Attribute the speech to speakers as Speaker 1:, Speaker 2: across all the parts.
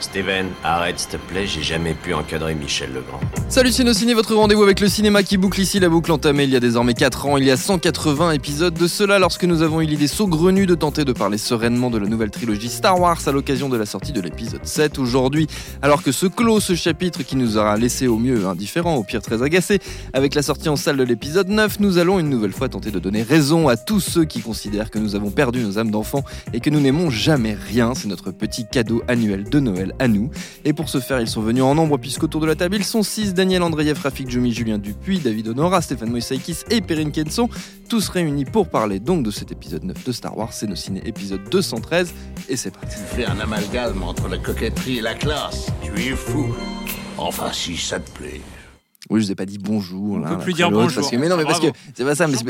Speaker 1: Steven, arrête s'il te plaît, j'ai jamais pu encadrer Michel Legrand.
Speaker 2: Salut Ciné, votre rendez-vous avec le cinéma qui boucle ici la boucle entamée il y a désormais 4 ans, il y a 180 épisodes de cela lorsque nous avons eu l'idée saugrenue de tenter de parler sereinement de la nouvelle trilogie Star Wars à l'occasion de la sortie de l'épisode 7 aujourd'hui. Alors que se clôt ce chapitre qui nous aura laissé au mieux indifférents, au pire très agacés, avec la sortie en salle de l'épisode 9, nous allons une nouvelle fois tenter de donner raison à tous ceux qui considèrent que nous avons perdu nos âmes d'enfants et que nous n'aimons jamais rien. C'est notre petit cadeau annuel de Noël à nous. Et pour ce faire, ils sont venus en nombre puisqu'autour de la table, ils sont 6 Daniel Andreev, Rafik Jumi, Julien Dupuis, David Honora, Stéphane Moïsaïkis et Perrine Kenson, tous réunis pour parler donc de cet épisode 9 de Star Wars, c'est nos ciné épisode 213 et c'est parti.
Speaker 3: Tu fais un amalgame entre la coquetterie et la classe. Tu es fou. Enfin, si ça te plaît.
Speaker 2: Oui, je vous ai pas dit bonjour. Là,
Speaker 4: peut plus dire bonjour.
Speaker 2: Parce que, mais non, mais parce que
Speaker 4: Bravo.
Speaker 2: c'est pas ça. Mais c'est-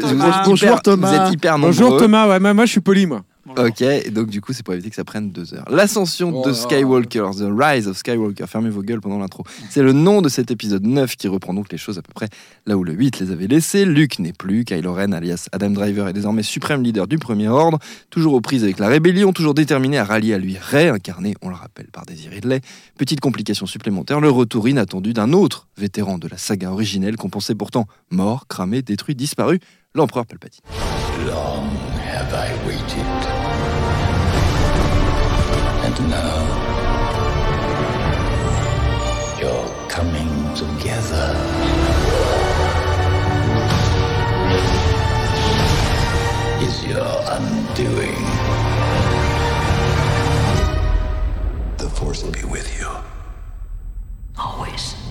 Speaker 4: Bonjour,
Speaker 2: hyper-
Speaker 5: Thomas.
Speaker 2: Vous êtes hyper nombreux.
Speaker 5: Bonjour Thomas, ouais, moi, moi je suis poli moi.
Speaker 2: Ok, et donc du coup c'est pour éviter que ça prenne deux heures. L'ascension
Speaker 5: Oh
Speaker 2: de
Speaker 5: là.
Speaker 2: Skywalker, The Rise of Skywalker, fermez vos gueules pendant l'intro. C'est le nom de cet épisode 9 qui reprend donc les choses à peu près là où le 8 les avait laissés. Luke n'est plus, Kylo Ren alias Adam Driver est désormais suprême leader du premier ordre, toujours aux prises avec la rébellion, toujours déterminé à rallier à lui Rey, incarné, on le rappelle, par Daisy Ridley. Petite complication supplémentaire, le retour inattendu d'un autre vétéran de la saga originelle qu'on pensait pourtant mort, cramé, détruit, disparu, l'empereur Palpatine.
Speaker 3: Long I waited. And now, you're coming together. Is your undoing. The Force will be with you. Always.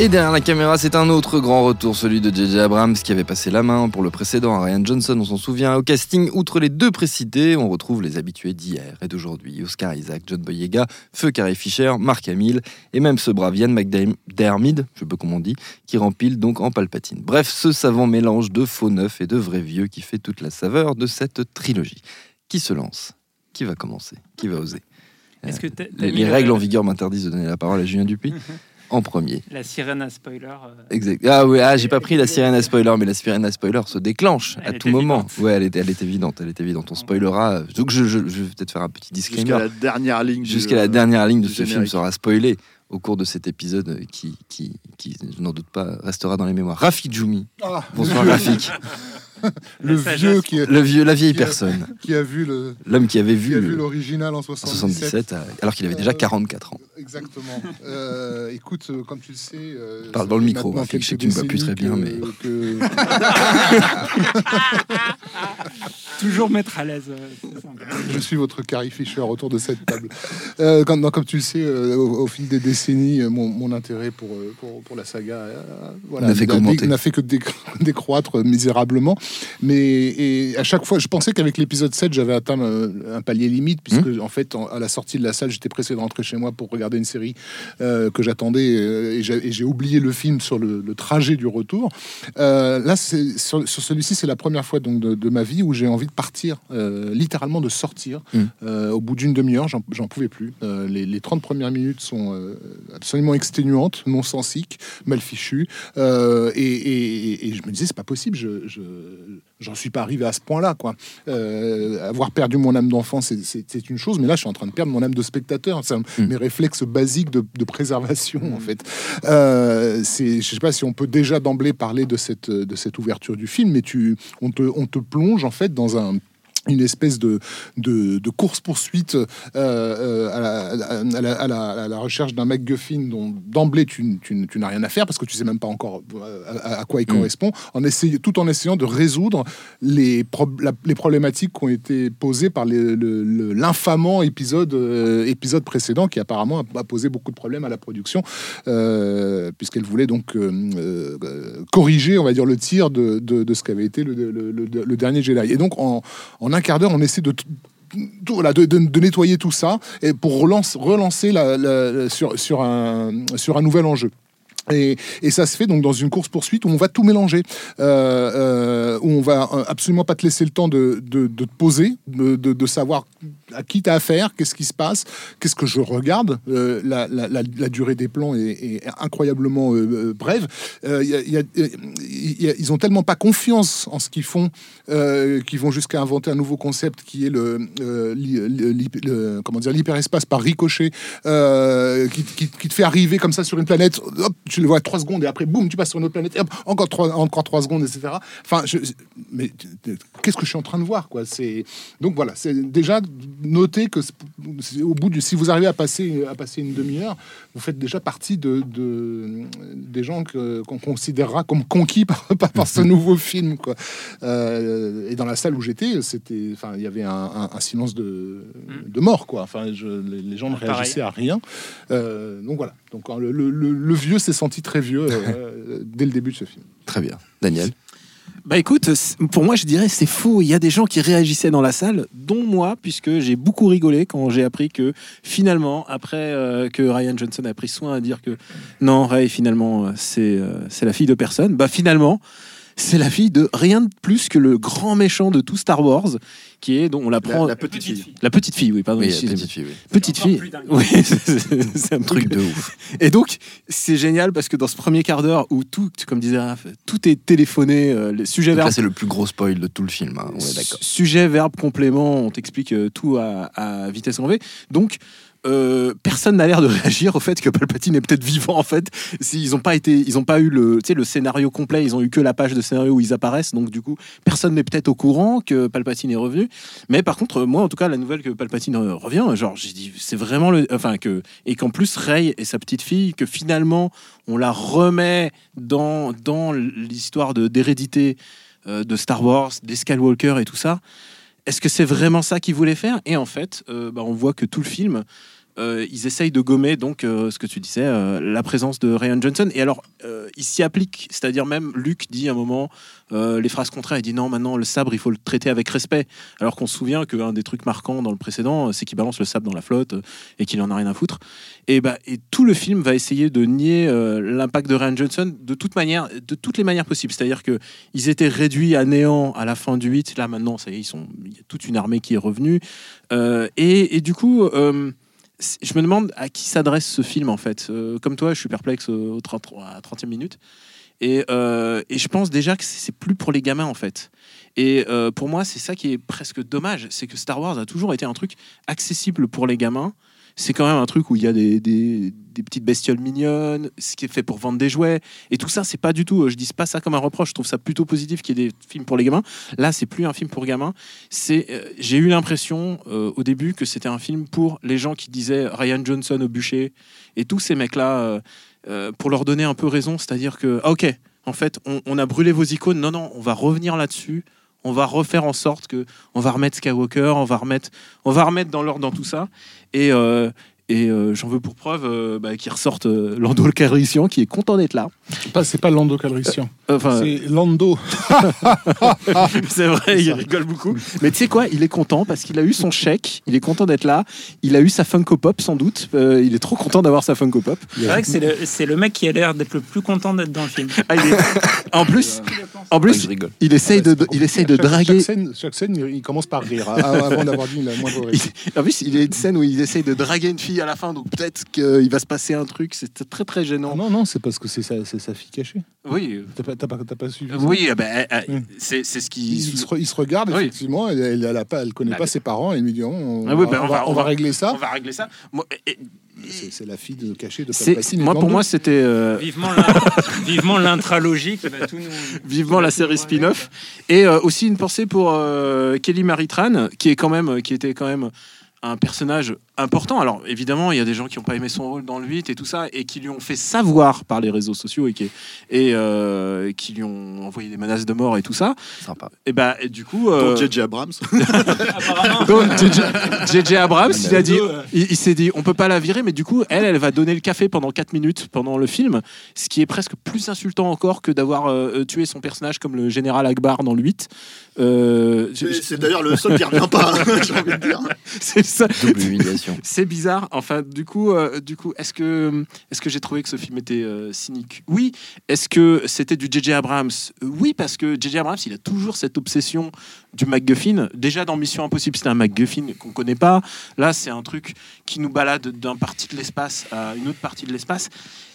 Speaker 2: Et derrière la caméra, c'est un autre grand retour, celui de JJ Abrams qui avait passé la main pour le précédent à Ryan Johnson, on s'en souvient. Au casting, outre les deux précités, on retrouve les habitués d'hier et d'aujourd'hui. Oscar Isaac, John Boyega, Feu Carrie Fisher, Mark Hamill et même ce brave Ian McDermid, je sais pas comment on dit, qui rempile donc en Palpatine. Bref, ce savant mélange de faux neufs et de vrais vieux qui fait toute la saveur de cette trilogie. Qui se lance? Qui va commencer? Qui va oser?
Speaker 4: Que t'as
Speaker 2: les, les
Speaker 4: le-
Speaker 2: règles en vigueur m'interdisent de donner la parole à Julien Dupuis en premier.
Speaker 4: La sirène à spoiler. euh,
Speaker 2: Exact. Ah oui, ah, j'ai pas pris la sirène à spoiler, mais la sirène à spoiler se déclenche
Speaker 4: Elle
Speaker 2: à tout moment.
Speaker 4: évidente.
Speaker 2: Ouais, elle est, elle est évidente, elle est évidente. On spoilera. Donc je, je- je vais peut-être faire un petit
Speaker 5: Jusqu'à
Speaker 2: disclaimer.
Speaker 5: la dernière ligne.
Speaker 2: Jusqu'à la dernière ligne de ce film sera spoilé au cours de cet épisode euh, qui, qui, qui je n'en doute pas, restera dans les mémoires. Rafik Djoumi.
Speaker 5: Ah,
Speaker 2: Bonsoir Rafik.
Speaker 5: le vieux
Speaker 4: sagesse.
Speaker 5: qui,
Speaker 2: Le vieux, la vieille
Speaker 5: Qui a-
Speaker 2: personne.
Speaker 5: qui a vu le
Speaker 2: L'homme qui avait
Speaker 5: qui
Speaker 2: vu
Speaker 5: l'original en
Speaker 2: en
Speaker 5: 77.
Speaker 2: 77, euh, alors qu'il avait déjà
Speaker 5: Euh,
Speaker 2: 44 ans.
Speaker 5: Exactement. Euh, écoute, euh, comme tu le sais. euh,
Speaker 2: Parle dans le micro, je sais que tu me vois plus très bien,
Speaker 5: que- que-
Speaker 4: Toujours mettre à l'aise. euh,
Speaker 5: je suis votre Carrie Fisher autour de cette table. Euh, quand- non, comme tu le sais, euh, au, au fil des décennies, euh, mon, mon intérêt pour, euh, pour, pour la saga euh, voilà,
Speaker 2: N'a fait
Speaker 5: que déc- décroître misérablement. Mais et à chaque fois, je pensais qu'avec l'épisode 7, j'avais atteint euh, un palier limite, puisque
Speaker 2: Mmh.
Speaker 5: en fait, en- à la sortie de la salle, j'étais pressé de rentrer chez moi pour regarder une série euh, que j'attendais euh, et j'ai oublié le film sur le, le trajet du retour. Euh, là, sur, sur celui-ci, c'est la première fois donc de, de ma vie où j'ai envie de partir, euh, littéralement de sortir.
Speaker 2: Mm.
Speaker 5: Euh, au bout d'une demi-heure, j'en pouvais plus. Les, les 30 premières minutes sont absolument exténuantes, non sensiques, mal fichues. Et, et- et je me disais, c'est pas possible, je, je- j'en suis pas arrivé à ce point-là. quoi. Euh, avoir perdu mon âme d'enfant, c'est- une chose, mais là, je suis en train de perdre mon âme de spectateur. C'est un-
Speaker 2: Mm.
Speaker 5: mes réflexes basiques de, de préservation, en fait. Euh, c'est, je sais pas si on peut déjà d'emblée parler de cette, de cette ouverture du film, mais tu, on, te, on te plonge en fait dans un une espèce de, de, de course-poursuite euh, euh, à, la, à, la, à, la, à la recherche d'un MacGuffin dont d'emblée tu, tu, tu n'as rien à faire parce que tu sais même pas encore euh, à, quoi il
Speaker 2: Mm.
Speaker 5: correspond, en essayant, tout en essayant de résoudre les, pro- les problématiques qui ont été posées par le- l'infamant épisode, euh, épisode précédent qui apparemment a, posé beaucoup de problèmes à la production euh, puisqu'elle voulait donc corriger, on va dire, le tir de, de, de ce qu'avait été le, le- le- le dernier Jedi. Et donc en, en un quart d'heure, on essaie de voilà, de, nettoyer tout ça et pour relance- relancer la, la- la- sur, sur, un, sur un nouvel enjeu. Et, ça se fait donc dans une course poursuite où on va tout mélanger, euh, euh, où on va euh, absolument pas te laisser le temps de, de, te poser, de, de, savoir à qui t'as affaire, qu'est-ce qui se passe, qu'est-ce que je regarde. La, durée des plans est, incroyablement brève. Ils ont tellement pas confiance en ce qu'ils font qu'ils vont jusqu'à inventer un nouveau concept qui est le, comment dire l'hyperespace par ricochet qui, te fait arriver comme ça sur une planète le vois trois secondes et après boum tu passes sur une autre planète et hop, encore trois encore trois secondes etc enfin je, mais qu'est-ce que je suis en train de voir quoi? C'est donc voilà c'est déjà noter que au bout du si vous arrivez à passer à passer une demi-heure vous faites déjà partie de, de- des gens que- qu'on considérera comme conquis par, par, ce nouveau film quoi euh, et dans la salle où j'étais, c'était, enfin, il y avait un, un- un silence de, de mort, quoi. Enfin, je- les, les gens ne
Speaker 4: Ah,
Speaker 5: réagissaient à rien. Euh, donc voilà. Donc le, le- le- le vieux s'est senti très vieux euh, dès le début de ce film.
Speaker 2: Très bien. Daniel
Speaker 6: Bah écoute, pour moi, je dirais c'est faux. Il y a des gens qui réagissaient dans la salle, dont moi, puisque j'ai beaucoup rigolé quand j'ai appris que finalement, après euh, que Ryan Johnson a pris soin à dire que non, Ray, finalement, euh, c'est euh, c'est la fille de personne, bah finalement, c'est la fille de rien de plus que le grand méchant de tout Star Wars, qui est, dont on l'apprend.
Speaker 2: la petite fille.
Speaker 6: La petite fille, oui, pardon.
Speaker 2: Oui,
Speaker 6: excusez-moi.
Speaker 2: petite fille, oui.
Speaker 6: Petite fille. Oui, c'est- un
Speaker 2: Truc de ouf.
Speaker 6: et donc, c'est génial parce que dans ce premier quart d'heure où tout, comme disait Raph, tout est téléphoné, euh, les sujets
Speaker 2: Donc là,
Speaker 6: verbes,
Speaker 2: c'est le plus gros spoil de tout le film. hein. Ouais, d'accord.
Speaker 6: sujet, verbe, complément, on t'explique euh, tout à, à vitesse en V. Donc, euh, personne n'a l'air de réagir au fait que Palpatine est peut-être vivant en fait. Ils n'ont pas été, ils ont pas eu le, le scénario complet. Ils ont eu que la page de scénario où ils apparaissent. Donc du coup, personne n'est peut-être au courant que Palpatine est revenu. Mais par contre, moi en tout cas, la nouvelle que Palpatine revient, genre j'ai dit, c'est vraiment le, enfin que et qu'en plus Rey et sa petite fille, que finalement on la remet dans dans l'histoire de d'hérédité euh, de Star Wars, des Skywalker et tout ça. Est-ce que c'est vraiment ça qu'ils voulaient faire? Et en fait, euh, bah, on voit que tout le film, euh, ils essayent de gommer donc euh, ce que tu disais, euh, la présence de Ryan Johnson. Et alors, euh, il s'y applique, c'est-à-dire même Luke dit à un moment les phrases contraires. Il dit non, maintenant le sabre, il faut le traiter avec respect. Alors qu'on se souvient qu'un des trucs marquants dans le précédent, c'est qu'il balance le sabre dans la flotte et qu'il en a rien à foutre. Et bah, et tout le film va essayer de nier l'impact de Ryan Johnson de toute manière, de toutes les manières possibles. C'est-à-dire que ils étaient réduits à néant à la fin du 8. Là, maintenant, ça ils sont, il y a toute une armée qui est revenue. Et, du coup, je me demande à qui s'adresse ce film, en fait. Euh, comme toi, je suis perplexe au, au 30 à 30e minute. Et, euh, et je pense déjà que c'est plus pour les gamins, en fait. Et euh, pour moi, c'est ça qui est presque dommage. C'est que Star Wars a toujours été un truc accessible pour les gamins. C'est quand même un truc où il y a des, des- petites bestioles mignonnes, ce qui est fait pour vendre des jouets. Et tout ça, c'est pas du tout. Je dis pas ça comme un reproche. Je trouve ça plutôt positif qu'il y ait des films pour les gamins. Là, c'est plus un film pour gamins. C'est, euh, j'ai eu l'impression euh, au début que c'était un film pour les gens qui disaient Ryan Johnson au bûcher et tous ces mecs-là euh, euh, pour leur donner un peu raison. C'est-à-dire que, ok, en fait, on a brûlé vos icônes. Non, non, on va revenir là-dessus. On va refaire en sorte que on va remettre Skywalker, on va remettre, on va remettre dans l'ordre dans tout ça. Et euh, et euh, j'en veux pour preuve euh, bah, qu'il ressorte euh, Lando Calrissian qui est content d'être là.
Speaker 5: Pas, c'est pas Lando Calrissian,
Speaker 6: Enfin,
Speaker 5: c'est Lando.
Speaker 6: c'est vrai, il rigole beaucoup. Mais tu sais quoi, il est content parce qu'il a eu son chèque, il est content d'être là, il a eu sa Funko Pop sans doute, Euh, il est trop content d'avoir sa Funko Pop.
Speaker 4: C'est vrai que c'est le, c'est le mec qui a l'air d'être le plus content d'être dans le film.
Speaker 6: Ah, il est- En plus, en plus,
Speaker 2: je rigole.
Speaker 6: il essaye de, il essaye de
Speaker 5: Chaque-
Speaker 6: draguer.
Speaker 5: Chaque scène, chaque scène, il commence par rire hein, avant d'avoir dit la moindre
Speaker 6: en plus, il y a une scène où il essaye de draguer une fille à la fin, donc peut-être qu'il va se passer un truc. C'est très très gênant.
Speaker 5: Non, non, c'est parce que c'est sa, fille cachée.
Speaker 6: Oui,
Speaker 5: T'as pas, pas, pas suivi
Speaker 6: oui, eh ben, euh, c'est ce qui.
Speaker 5: Il, se, il se regarde,
Speaker 6: Oui.
Speaker 5: effectivement, elle, elle, elle a pas, elle connaît
Speaker 6: Bah,
Speaker 5: pas ses parents, et il lui dit on,
Speaker 6: Ah oui,
Speaker 5: va,
Speaker 6: bah,
Speaker 5: on, va, on va régler ça.
Speaker 6: On va régler ça. Moi, et- et
Speaker 5: c'est la fille de cachée de Palpatine.
Speaker 6: moi, pour moi, c'était euh,
Speaker 4: Vivement l'in- vivement l'intralogie qui va tout nous.
Speaker 6: vivement la série spin-off. Et euh, aussi une pensée pour euh, Kelly Maritran, qui est quand même, qui était quand même un personnage important. Alors évidemment, il y a des gens qui n'ont pas aimé son rôle dans le 8 et tout ça, et qui lui ont fait savoir par les réseaux sociaux et qui, et, euh, qui lui ont envoyé des menaces de mort et tout ça.
Speaker 2: Sympa.
Speaker 6: Et bah et du coup, euh,
Speaker 7: J.J. Abrams.
Speaker 4: Apparemment.
Speaker 6: donc JJ Abrams, il a dit,
Speaker 4: euh.
Speaker 6: il, il s'est dit, on peut pas la virer, mais du coup, elle, elle va donner le café pendant 4 minutes pendant le film, ce qui est presque plus insultant encore que d'avoir euh, tué son personnage comme le général Akbar dans le 8. Euh, je-
Speaker 7: C'est d'ailleurs le seul qui revient pas, hein, j'ai envie de dire.
Speaker 6: c'est.
Speaker 2: Double humiliation.
Speaker 6: C'est bizarre. Enfin, du coup, euh, du coup, est-ce que, est-ce que j'ai trouvé que ce film était euh, cynique? Oui. Est-ce que c'était du J.J. Abrams? Oui, parce que J.J. Abrams, il a toujours cette obsession du MacGuffin. Déjà dans Mission Impossible, c'était un MacGuffin qu'on connaît pas. Là, c'est un truc qui nous balade d'un partie de l'espace à une autre partie de l'espace.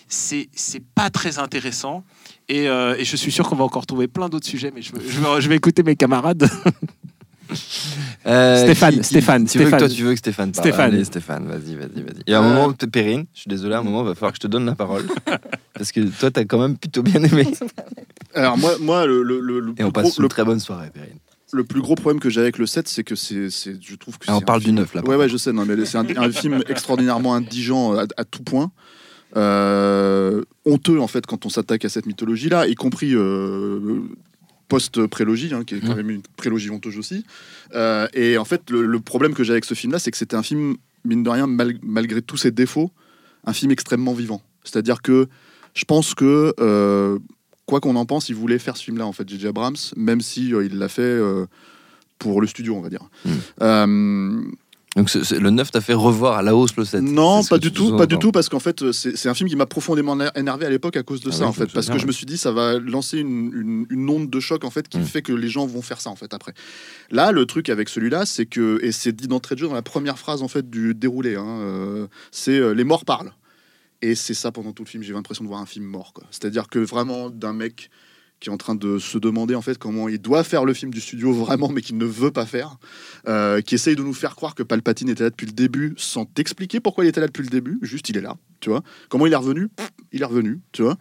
Speaker 6: C'est, c'est pas très intéressant. Et, euh, et je suis sûr qu'on va encore trouver plein d'autres sujets, mais je, je vais, je vais écouter mes camarades.
Speaker 2: Euh,
Speaker 6: Stéphane, Stéphane,
Speaker 2: tu veux que
Speaker 6: Stéphane.
Speaker 2: toi, tu veux que Stéphane parle.
Speaker 6: Stéphane.
Speaker 2: Allez, Stéphane, vas-y, vas-y, vas-y. Et à un moment, t'es Perrine, je suis désolé, à un moment, il va falloir que je te donne la parole. Parce que toi, t'as quand même plutôt bien aimé.
Speaker 7: Alors moi, moi le, le, le, le
Speaker 2: Et on
Speaker 7: plus
Speaker 2: passe
Speaker 7: gros,
Speaker 2: une
Speaker 7: le,
Speaker 2: très bonne soirée, Perrine.
Speaker 7: le plus gros problème que j'ai avec le 7, c'est que c'est, je trouve que
Speaker 2: Ah, on parle du
Speaker 7: film-
Speaker 2: 9, là,
Speaker 7: Ouais, ouais, je sais, non, mais c'est un, un film extraordinairement indigent à, à tout point. Euh, honteux en fait quand on s'attaque à cette mythologie-là, y compris euh, post-prélogie, hein, qui est quand même une prélogie honteuse aussi. Euh, et en fait, le, le problème que j'ai avec ce film-là, c'est que c'était un film, mine de rien, mal- malgré tous ses défauts, un film extrêmement vivant. C'est-à-dire que je pense que, euh, quoi qu'on en pense, il voulait faire ce film-là, en fait, J.J. Abrams, même si euh, il l'a fait pour le studio, on va dire.
Speaker 2: Donc le 9 t'a fait revoir à la hausse le 7.
Speaker 7: non, pas du tout, pas du tout, parce qu'en fait, euh, c'est un film qui m'a profondément éner- énervé à l'époque à cause de
Speaker 2: Ah
Speaker 7: ça,
Speaker 2: oui,
Speaker 7: en fait, parce que je me suis dit, ça va lancer une, une- une onde de choc, en fait, qui
Speaker 2: Mm.
Speaker 7: fait que les gens vont faire ça, en fait, après. Là, le truc avec celui-là, c'est que, et c'est dit d'entrée de jeu dans la première phrase, en fait, du déroulé, hein, euh, c'est euh, les morts parlent. Et c'est ça pendant tout le film, j'ai l'impression de voir un film mort, quoi. C'est-à-dire que vraiment, d'un mec qui est en train de se demander en fait comment il doit faire le film du studio vraiment mais qu'il ne veut pas faire euh, qui essaye de nous faire croire que Palpatine était là depuis le début sans t'expliquer pourquoi il était là depuis le début. Juste il est là tu vois. Comment il est revenu? Pff, il est revenu tu vois.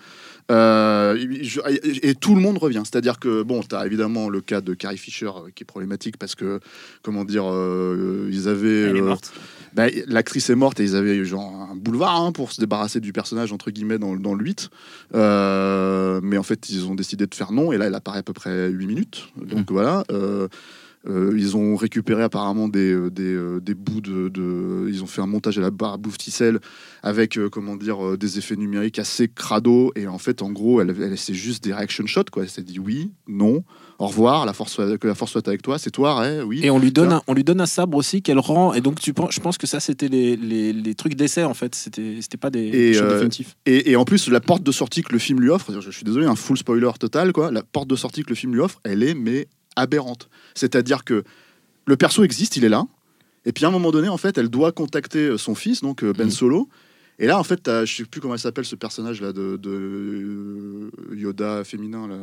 Speaker 7: Euh, je- et, et tout le monde revient. C'est à dire que bon tu as évidemment le cas de Carrie Fisher euh, qui est problématique parce que comment dire euh, ils avaient
Speaker 4: Elle est morte.
Speaker 7: Bah, l'actrice est morte et ils avaient eu genre un boulevard hein, pour se débarrasser du personnage entre guillemets dans, dans le 8 Euh, mais en fait ils ont décidé de faire non et là elle apparaît à peu près 8 minutes. Donc voilà euh, euh, ils ont récupéré apparemment des, euh, des, euh, des bouts de, de- Ils ont fait un montage à la barre à bouffe ticelle avec, euh, comment dire, des effets numériques assez crado. Et en fait, en gros, elle, elle, c'est juste des reaction shots, quoi. Elle s'est dit oui, non, au revoir, la force, que la force soit avec toi, c'est toi, Ray, oui.
Speaker 6: Et on lui donne un, on lui donne un sabre aussi qu'elle rend. Et donc tu penses, je pense que ça c'était les, les, les trucs d'essai en fait. C'était c'était pas des,
Speaker 7: Et,
Speaker 6: choses définitives.
Speaker 7: Et, et en plus, la porte de sortie que le film lui offre, je suis désolé, un full spoiler total, quoi. La porte de sortie que le film lui offre, elle est mais aberrante. C'est-à-dire que le perso existe, il est là. Et puis à un moment donné, en fait, elle doit contacter euh, son fils, donc euh, Ben
Speaker 2: Mhm.
Speaker 7: Solo. Et là, en fait, je sais plus comment elle s'appelle ce personnage là de, de, euh, Yoda féminin là.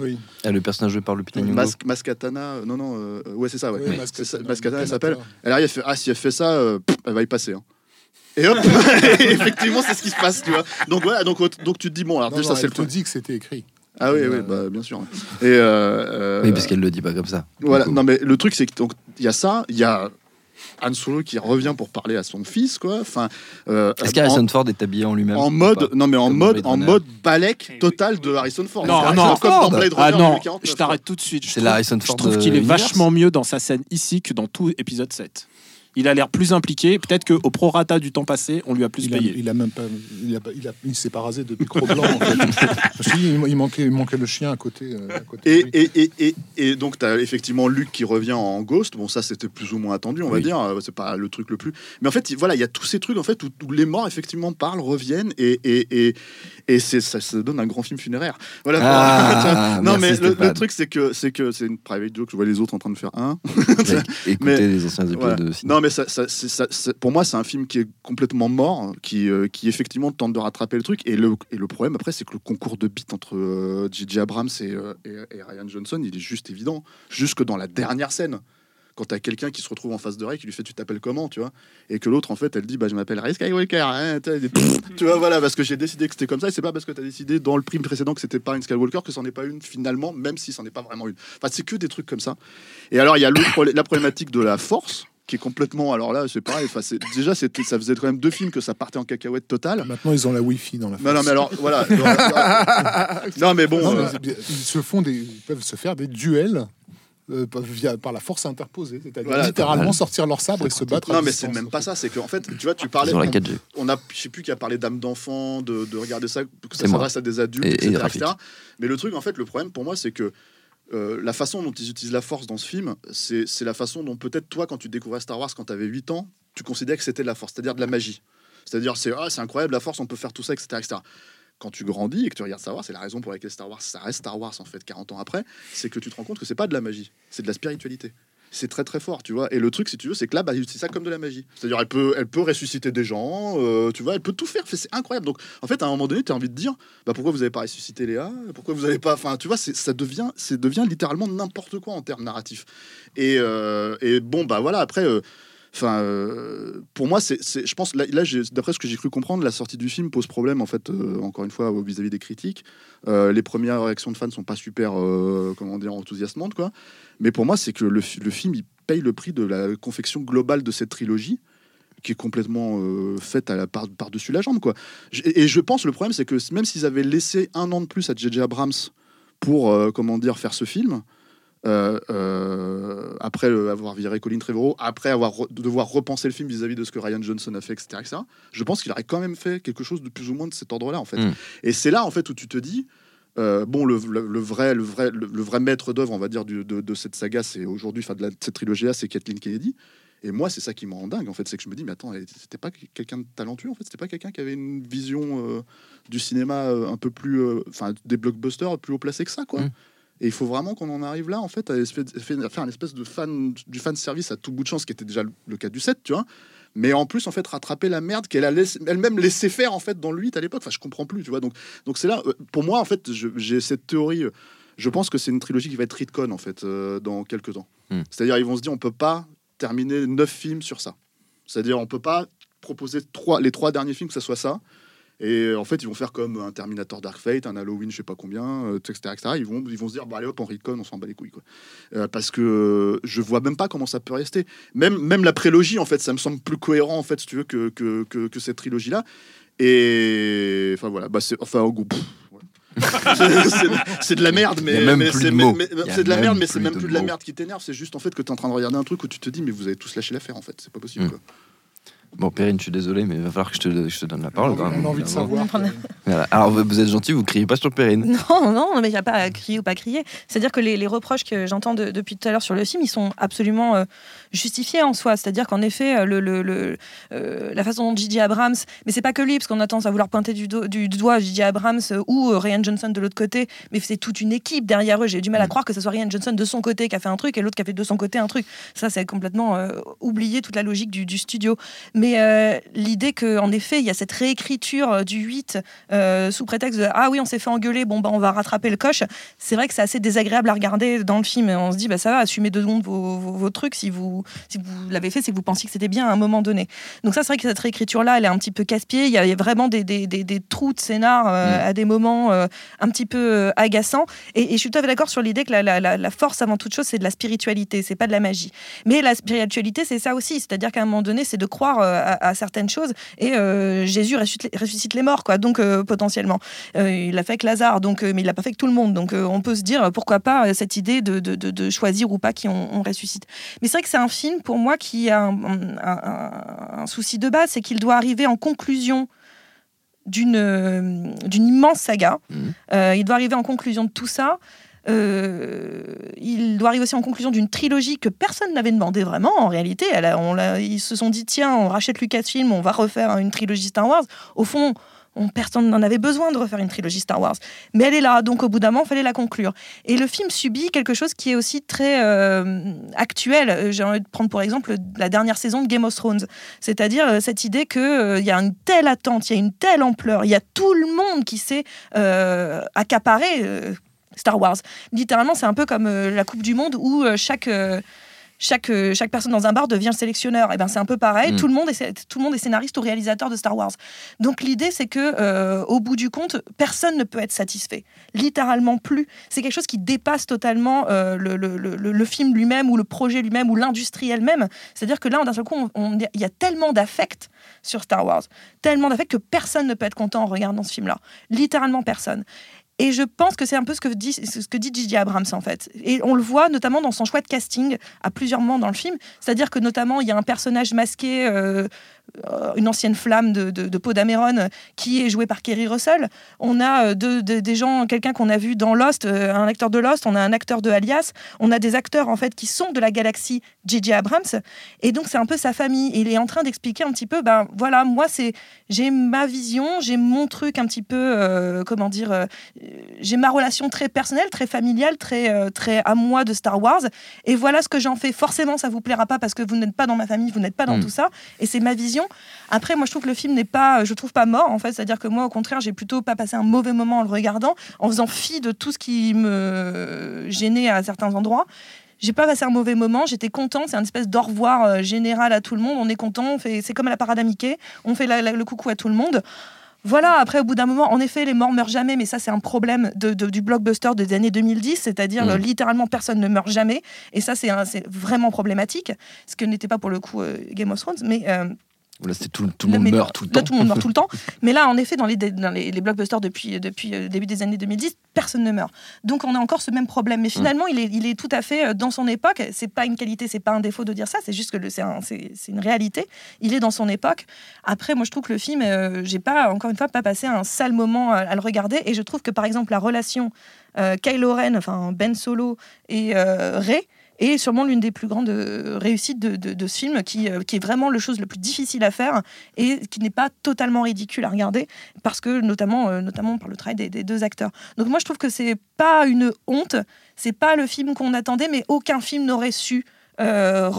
Speaker 5: Oui.
Speaker 2: Ah, le personnage joué par Lupita Nyong'o.
Speaker 7: Mas- Mascatana, non non, euh, ouais c'est ça, ouais.
Speaker 5: Oui,
Speaker 7: C'est ça,
Speaker 5: Mascatana,
Speaker 7: Mascatana, elle s'appelle. Elle arrive, elle fait Ah, si elle fait ça, euh, pff, elle va y passer. hein. Et hop Effectivement, c'est ce qui se passe, tu vois. Donc, voilà, donc, donc tu te dis Bon, alors
Speaker 5: Non,
Speaker 7: déjà,
Speaker 5: non,
Speaker 7: c'est
Speaker 5: elle
Speaker 7: le
Speaker 5: te
Speaker 7: truc.
Speaker 5: dit que c'était écrit.
Speaker 7: Ah oui, oui,
Speaker 5: Euh,
Speaker 7: bah, bien sûr. Et euh, euh,
Speaker 2: Oui, parce qu'elle le dit pas comme ça.
Speaker 7: Voilà, non, mais le truc, c'est que donc, il y a ça, il y a. Han Solo qui revient pour parler à son fils, quoi. Enfin, euh,
Speaker 2: Est-ce qu'Harrison Ford est habillé en lui-même
Speaker 7: en, mode, non mais en
Speaker 2: Comme
Speaker 7: mode, en mode balèque total de Harrison Ford.
Speaker 6: Non, non,
Speaker 7: comme dans
Speaker 2: Ford.
Speaker 7: Blade
Speaker 6: Ah
Speaker 7: Runner
Speaker 6: non,
Speaker 7: 2049,
Speaker 6: je t'arrête tout de suite. Je
Speaker 2: C'est
Speaker 6: trouve-
Speaker 2: la Harrison
Speaker 6: Je
Speaker 2: Ford.
Speaker 6: trouve
Speaker 2: de
Speaker 6: qu'il est vachement mieux dans sa scène ici que dans tout épisode 7. Il a l'air plus impliqué. Peut-être qu'au prorata du temps passé, on lui a plus
Speaker 5: Il a,
Speaker 6: payé.
Speaker 5: il a même pas, il a, pas- il a, il s'est pas rasé de micro blanc. en fait. Parce il, manquait, il manquait le chien à côté. euh, à côté de
Speaker 7: Et,
Speaker 5: lui.
Speaker 7: et, et, et, et donc, tu as effectivement Luke qui revient en Ghost. Bon, ça, c'était plus ou moins attendu, on va
Speaker 2: Oui.
Speaker 7: dire. Euh, C'est pas le truc le plus. Mais en fait, il- voilà, il y a tous ces trucs en fait, où, où les morts, effectivement, parlent, reviennent. Et, et, et, et c'est, ça, ça donne un grand film funéraire. Voilà.
Speaker 2: Ah,
Speaker 7: non,
Speaker 2: merci,
Speaker 7: mais le, truc, c'est que c'est que c'est une private joke. Je vois les autres en train de faire un.
Speaker 2: Écoutez
Speaker 7: Mais-
Speaker 2: les anciens épisodes
Speaker 7: Voilà.
Speaker 2: de cinéma.
Speaker 7: Non, mais ça, ça- c'est- ça- pour moi, c'est un film qui est complètement mort, qui, euh, qui effectivement tente de rattraper le truc. Et le, et le problème, après, c'est que le concours de beats entre euh, J.J. Abrams et, euh, et- et Ryan Johnson, il est juste évident. Jusque dans la dernière scène. quand t'as quelqu'un qui se retrouve en face de Ray qui lui fait tu t'appelles comment tu vois? Et que l'autre en fait elle dit bah je m'appelle Ray Skywalker hein, tu vois, voilà parce que j'ai décidé que c'était comme ça et c'est pas parce que t'as décidé dans le prime précédent que c'était pas une Skywalker que c'en est pas une finalement même si c'en est pas vraiment une enfin c'est que des trucs comme ça et alors il y a le la problématique de la force qui est complètement alors là c'est pareil enfin c'est déjà c'était ça faisait quand même deux films que ça partait en cacahuète totale
Speaker 5: Maintenant, ils ont la Wi-Fi dans la
Speaker 7: non, non, mais alors, voilà. non, mais bon.
Speaker 5: Non,
Speaker 7: euh,
Speaker 5: ils se font des, ils peuvent se faire des duels euh, par- via, par la force interposée, c'est-à-dire
Speaker 7: Voilà,
Speaker 5: littéralement sortir leur sabre et se battre. à
Speaker 7: non, mais c'est même pas ça. C'est qu'en fait, tu vois, tu parlais.
Speaker 2: Sur la
Speaker 7: on-
Speaker 2: 4G.
Speaker 7: on a, je sais plus qui a parlé d'âme d'enfant, de, de regarder ça, que ça s'adresse à des adultes,
Speaker 2: Et-
Speaker 7: etc. Mais le truc, en fait, le problème pour moi, c'est que euh, la façon dont ils utilisent la force dans ce film, c'est la façon dont peut-être toi, quand tu découvrais Star Wars quand tu avais 8 ans, tu considérais que c'était de la force, c'est-à-dire de la magie. C'est-à-dire, c'est ah, incroyable, la force, on peut faire tout ça, etc. etc. Quand tu grandis et que tu regardes Star Wars, c'est la raison pour laquelle Star Wars, ça reste Star Wars en fait 40 ans après, c'est que tu te rends compte que c'est pas de la magie, c'est de la spiritualité. C'est très très fort, tu vois. Et le truc, si tu veux, c'est que là, bah, c'est ça comme de la magie. C'est-à-dire, elle peut, elle peut ressusciter des gens, euh, tu vois, elle peut tout faire. C'est incroyable. Donc, en fait, à un moment donné, tu as envie de dire, bah, pourquoi vous n'avez pas ressuscité Léa? Pourquoi vous n'avez pas. Enfin, tu vois, ça devient, c'est devient littéralement n'importe quoi en termes narratifs. Et, euh, et bon, bah voilà, après. euh, Enfin, euh, pour moi, c'est, je pense, là, là d'après ce que j'ai cru comprendre, la sortie du film pose problème, en fait, euh, encore une fois, vis-à-vis des critiques. Euh, les premières réactions de fans sont pas super, comment dire, enthousiasmantes, quoi. Mais pour moi, c'est que le, fi- le film, il paye le prix de la confection globale de cette trilogie qui est complètement faite par, par-dessus la jambe, quoi. Et, je pense, le problème, c'est que même s'ils avaient laissé un an de plus à J.J. Abrams pour, comment dire, faire ce film, euh, euh, après euh, avoir viré Colin Trevorrow, après avoir re- devoir repenser le film vis-à-vis de ce que Ryan Johnson a fait, etc., etc., je pense qu'il aurait quand même fait quelque chose de plus ou moins de cet ordre-là, en fait.
Speaker 2: Mm.
Speaker 7: Et c'est là, en fait, où tu te dis, euh, bon, le, le- le vrai, le vrai, le, vrai maître d'œuvre, on va dire, du- de, de cette saga, c'est aujourd'hui, enfin, de, la- de cette trilogie-là, c'est Kathleen Kennedy. Et moi, c'est ça qui me rend dingue, en fait, c'est que je me dis, mais attends, c'était pas quelqu'un de talentueux, en fait, c'était pas quelqu'un qui avait une vision euh, du cinéma euh, un peu plus, enfin, des blockbusters plus haut placé que ça, quoi.
Speaker 2: Mm.
Speaker 7: Et il faut vraiment qu'on en arrive là, en fait, à faire un espèce de fan, du fan service à tout bout de champ, ce qui était déjà le, cas du 7, tu vois. Mais en plus, en fait, rattraper la merde qu'elle a laissé- elle-même laissé faire, en fait, dans le 8 à l'époque. Enfin, je comprends plus, tu vois. Donc, donc c'est là, euh, pour moi, en fait, j'ai cette théorie. euh, Je pense que c'est une trilogie qui va être retcon, en fait, euh, dans quelques temps.
Speaker 2: Hmm.
Speaker 7: C'est-à-dire, ils vont se dire, on peut pas terminer neuf films sur ça. C'est-à-dire, on peut pas proposer trois, les trois derniers films que ça soit ça. Et euh, en fait, ils vont faire comme un Terminator Dark Fate, un Halloween, je sais pas combien, euh, etc., etc. Ils vont, ils vont se dire, bah, allez hop, on retcon, on s'en bat les couilles. Quoi. Euh, parce que euh, je vois même pas comment ça peut rester. Même, même la prélogie, en fait, ça me semble plus cohérent, en fait, si tu veux, que, que, que, que cette trilogie-là. Et enfin voilà, bah, c'est enfin au goût. pff, ouais. C'est- de la merde, mais, c'est
Speaker 2: de
Speaker 7: la
Speaker 2: même
Speaker 7: merde, mais c'est
Speaker 2: plus
Speaker 7: même
Speaker 2: de
Speaker 7: plus de la merde qui t'énerve. C'est juste en fait que tu es en train de regarder un truc où tu te dis, mais vous avez tous lâché l'affaire en fait, c'est pas possible.
Speaker 2: Mm.
Speaker 7: Quoi.
Speaker 2: Bon, Perrine, je suis désolé, mais il va falloir que je te, je te donne la parole.
Speaker 5: on
Speaker 2: quand même.
Speaker 5: a envie de
Speaker 2: Évidemment.
Speaker 5: savoir.
Speaker 8: Voilà.
Speaker 2: Voilà. Alors, vous êtes gentil, vous criez pas sur Perrine.
Speaker 8: Non, non, mais il n'y a pas à crier ou pas crier. C'est-à-dire que les, les reproches que j'entends de- depuis tout à l'heure sur le film, ils sont absolument euh, justifiés en soi. C'est-à-dire qu'en effet, euh, le, le- le- euh, la façon dont J.J. Abrams, mais c'est pas que lui, parce qu'on a tendance à vouloir pointer du, do- du, du doigt J.J. Abrams ou euh, Ryan Johnson de l'autre côté, mais c'est toute une équipe derrière eux. J'ai du mal à
Speaker 2: Mm.
Speaker 8: croire que ce soit Ryan Johnson de son côté qui a fait un truc et l'autre qui a fait de son côté un truc. Ça, c'est complètement euh, oublier toute la logique du, du studio. Mais euh, l'idée qu'en effet, il y a cette réécriture euh, du 8 euh, sous prétexte de Ah oui, on s'est fait engueuler, bon, bah, on va rattraper le coche. C'est vrai que c'est assez désagréable à regarder dans le film. On se dit, bah, ça va, assumez deux secondes vos, vos- vos trucs. Si vous, si vous l'avez fait, c'est que vous pensiez que c'était bien à un moment donné. Donc, ça, c'est vrai que cette réécriture-là, elle est un petit peu casse-pied. Il y a vraiment des, des- des- des trous de scénar euh,
Speaker 2: Mm.
Speaker 8: à des moments un petit peu agaçants. Et, et je suis tout à fait d'accord sur l'idée que la, la- la- la force, avant toute chose, c'est de la spiritualité, c'est pas de la magie. Mais la spiritualité, c'est ça aussi. C'est-à-dire qu'à un moment donné, c'est de croire à, à certaines choses. Et euh, Jésus ressuscite les, ressuscite les morts, quoi. Donc, euh, potentiellement. Euh, il l'a fait avec Lazare, donc, mais il l'a pas fait avec tout le monde. Donc, on peut se dire, pourquoi pas cette idée de, de- de- de choisir ou pas qui on, on ressuscite. Mais c'est vrai que c'est un film, pour moi, qui a un, un- un- un souci de base, c'est qu'il doit arriver en conclusion d'une d'une immense saga. Euh, il doit arriver en conclusion de tout ça. Euh, il doit arriver aussi en conclusion d'une trilogie que personne n'avait demandé vraiment en réalité. Ils se sont dit tiens, on rachète Lucasfilm, on va refaire une trilogie Star Wars. Au fond, on- personne n'en avait besoin de refaire une trilogie Star Wars. Mais elle est là, donc au bout d'un moment, il fallait la conclure. Et le film subit quelque chose qui est aussi très euh, actuel. Euh, J'ai envie de prendre pour exemple la dernière saison de Game of Thrones. C'est-à-dire euh, cette idée qu'il y a une telle attente, il y a une telle ampleur, il y a tout le monde qui s'est euh, accaparé euh, Star Wars. Littéralement, c'est un peu comme euh, la Coupe du Monde où euh, chaque... euh, chaque, chaque personne dans un bar devient le sélectionneur. Et ben c'est un peu pareil.
Speaker 2: Mm.
Speaker 8: Tout, le monde est, tout le monde est scénariste ou réalisateur de Star Wars. Donc l'idée, c'est que au bout du compte, personne ne peut être satisfait. Littéralement plus. C'est quelque chose qui dépasse totalement le, le- le- le- film lui-même ou le projet lui-même ou l'industrie elle-même. C'est-à-dire que là, d'un seul coup, il y a tellement d'affect sur Star Wars, tellement d'affect que personne ne peut être content en regardant ce film-là. Littéralement personne. Et je pense que c'est un peu ce que dit ce que dit J.J. Abrams en fait. Et on le voit notamment dans son choix de casting à plusieurs moments dans le film. C'est-à-dire que notamment il y a un personnage masqué, euh, euh, une ancienne flamme de, de, de Dameron, qui est joué par Kerry Russell. On a euh, de- de- des gens, quelqu'un qu'on a vu dans Lost, un acteur de Lost. On a un acteur de Alias. On a des acteurs en fait qui sont de la galaxie J.J. Abrams. Et donc c'est un peu sa famille. Il est en train d'expliquer un petit peu, ben voilà, moi c'est j'ai ma vision, j'ai mon truc un petit peu, comment dire, j'ai ma relation très personnelle, très familiale, très, euh, très à moi de Star Wars. Et voilà ce que j'en fais. Forcément, ça vous plaira pas parce que vous n'êtes pas dans ma famille, vous n'êtes pas dans
Speaker 2: Mm.
Speaker 8: tout ça. Et c'est ma vision. Après, moi, je trouve que le film n'est pas, je trouve pas mort en fait. C'est-à-dire que moi, au contraire, j'ai plutôt pas passé un mauvais moment en le regardant, en faisant fi de tout ce qui me gênait à certains endroits. J'ai pas passé un mauvais moment, j'étais content, c'est un espèce d'au revoir euh, général à tout le monde, on est content, on fait, c'est comme à la parade à Mickey, on fait la- la- le coucou à tout le monde. Voilà, après, au bout d'un moment, en effet, les morts meurent jamais, mais ça, c'est un problème de, de- du blockbuster des années 2010, c'est-à-dire euh, littéralement personne ne meurt jamais, et ça, c'est vraiment problématique, ce que n'était pas pour le coup euh, Game of Thrones, mais euh,
Speaker 2: Là, c'était tout, tout le monde meurt tout le
Speaker 8: là,
Speaker 2: temps.
Speaker 8: tout le monde meurt tout le temps. Mais là, en effet, dans les, dans les, les blockbusters depuis, depuis euh, le début des années 2010, personne ne meurt. Donc on a encore ce même problème. Mais finalement, il, est, il est tout à fait euh, dans son époque. C'est pas une qualité, c'est pas un défaut de dire ça. C'est juste que c'est un- c'est c'est une réalité. Il est dans son époque. Après, moi, je trouve que le film, euh, j'ai pas, encore une fois, pas passé un sale moment à, à le regarder. Et je trouve que, par exemple, la relation euh, Kylo Ren, enfin Ben Solo et euh, Rey, est sûrement l'une des plus grandes euh, réussites de, de- de ce film, qui, euh, qui est vraiment le chose le plus difficile à faire et qui n'est pas totalement ridicule à regarder, parce que notamment, euh, notamment par le travail des, des deux acteurs. Donc moi, je trouve que c'est pas une honte, c'est pas le film qu'on attendait, mais aucun film n'aurait su euh,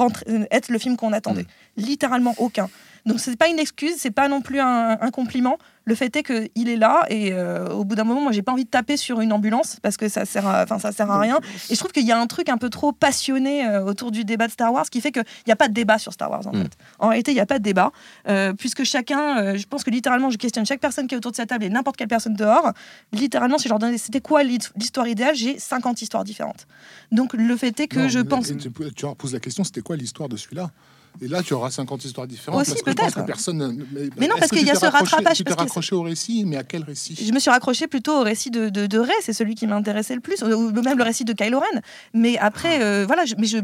Speaker 8: être le film qu'on attendait. Littéralement aucun. Donc c'est pas une excuse, c'est pas non plus un, un compliment. Le fait est qu'il est là et euh, au bout d'un moment, moi j'ai pas envie de taper sur une ambulance parce que ça sert, enfin ça sert à rien. Et je trouve qu'il y a un truc un peu trop passionné euh, autour du débat de Star Wars qui fait qu'il n'y a pas de débat sur Star Wars en
Speaker 2: Mm.
Speaker 8: fait. En réalité, il n'y a pas de débat euh, puisque chacun, euh, je pense que littéralement, je questionne chaque personne qui est autour de cette table et n'importe quelle personne dehors. Littéralement, si je leur donnais c'était quoi l'hi- l'histoire idéale, j'ai 50 histoires différentes. Donc le fait est que
Speaker 5: Non,
Speaker 8: je pense.
Speaker 5: Tu, tu leur poses la question, c'était quoi l'histoire de celui-là? Et là, tu auras 50 histoires différentes.
Speaker 8: Aussi,
Speaker 5: parce que je pense
Speaker 8: peut-être.
Speaker 5: que personne. ne- Mais,
Speaker 8: Mais non, parce qu'il y a ce
Speaker 5: raccroché-
Speaker 8: rattrapage,
Speaker 5: Tu t'es raccroché au récit, mais à quel récit?
Speaker 8: Je me suis raccrochée plutôt au récit de, de, de Rey, c'est celui qui m'intéressait le plus, ou même le récit de Kylo Ren. Mais après, euh, voilà, je- mais je,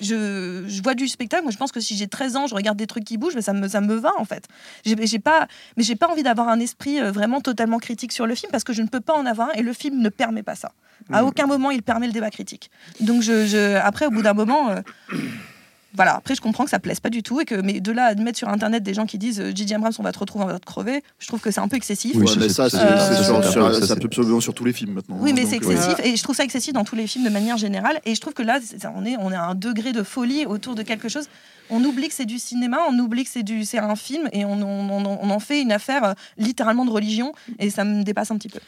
Speaker 8: je, je vois du spectacle. Moi, je pense que si j'ai 13 ans, je regarde des trucs qui bougent, mais ça me, ça me va en fait. J'ai pas, mais j'ai pas envie d'avoir un esprit euh, vraiment totalement critique sur le film parce que je ne peux pas en avoir un et le film ne permet pas ça. À aucun moment, il permet le débat critique. Donc, je, je- après, au bout d'un moment. euh, voilà, après je comprends que ça plaise pas du tout et que mais de là à mettre sur internet des gens qui disent euh, J.J. Abrams on va te retrouver, on va te crever, je trouve que c'est un peu excessif.
Speaker 2: Oui,
Speaker 7: Ouais, mais
Speaker 2: c'est-
Speaker 7: ça,
Speaker 2: ça,
Speaker 7: c'est absolument sur tous les films maintenant.
Speaker 8: Oui,
Speaker 7: hein,
Speaker 8: mais c'est
Speaker 7: euh,
Speaker 8: excessif et je trouve ça excessif dans tous les films de manière générale. Et je trouve que là, c'est- on est, on est à un degré de folie autour de quelque chose. On oublie que c'est du cinéma, on oublie que c'est du, c'est un film et on, on- on- on en fait une affaire euh, littéralement de religion et ça me dépasse un petit peu.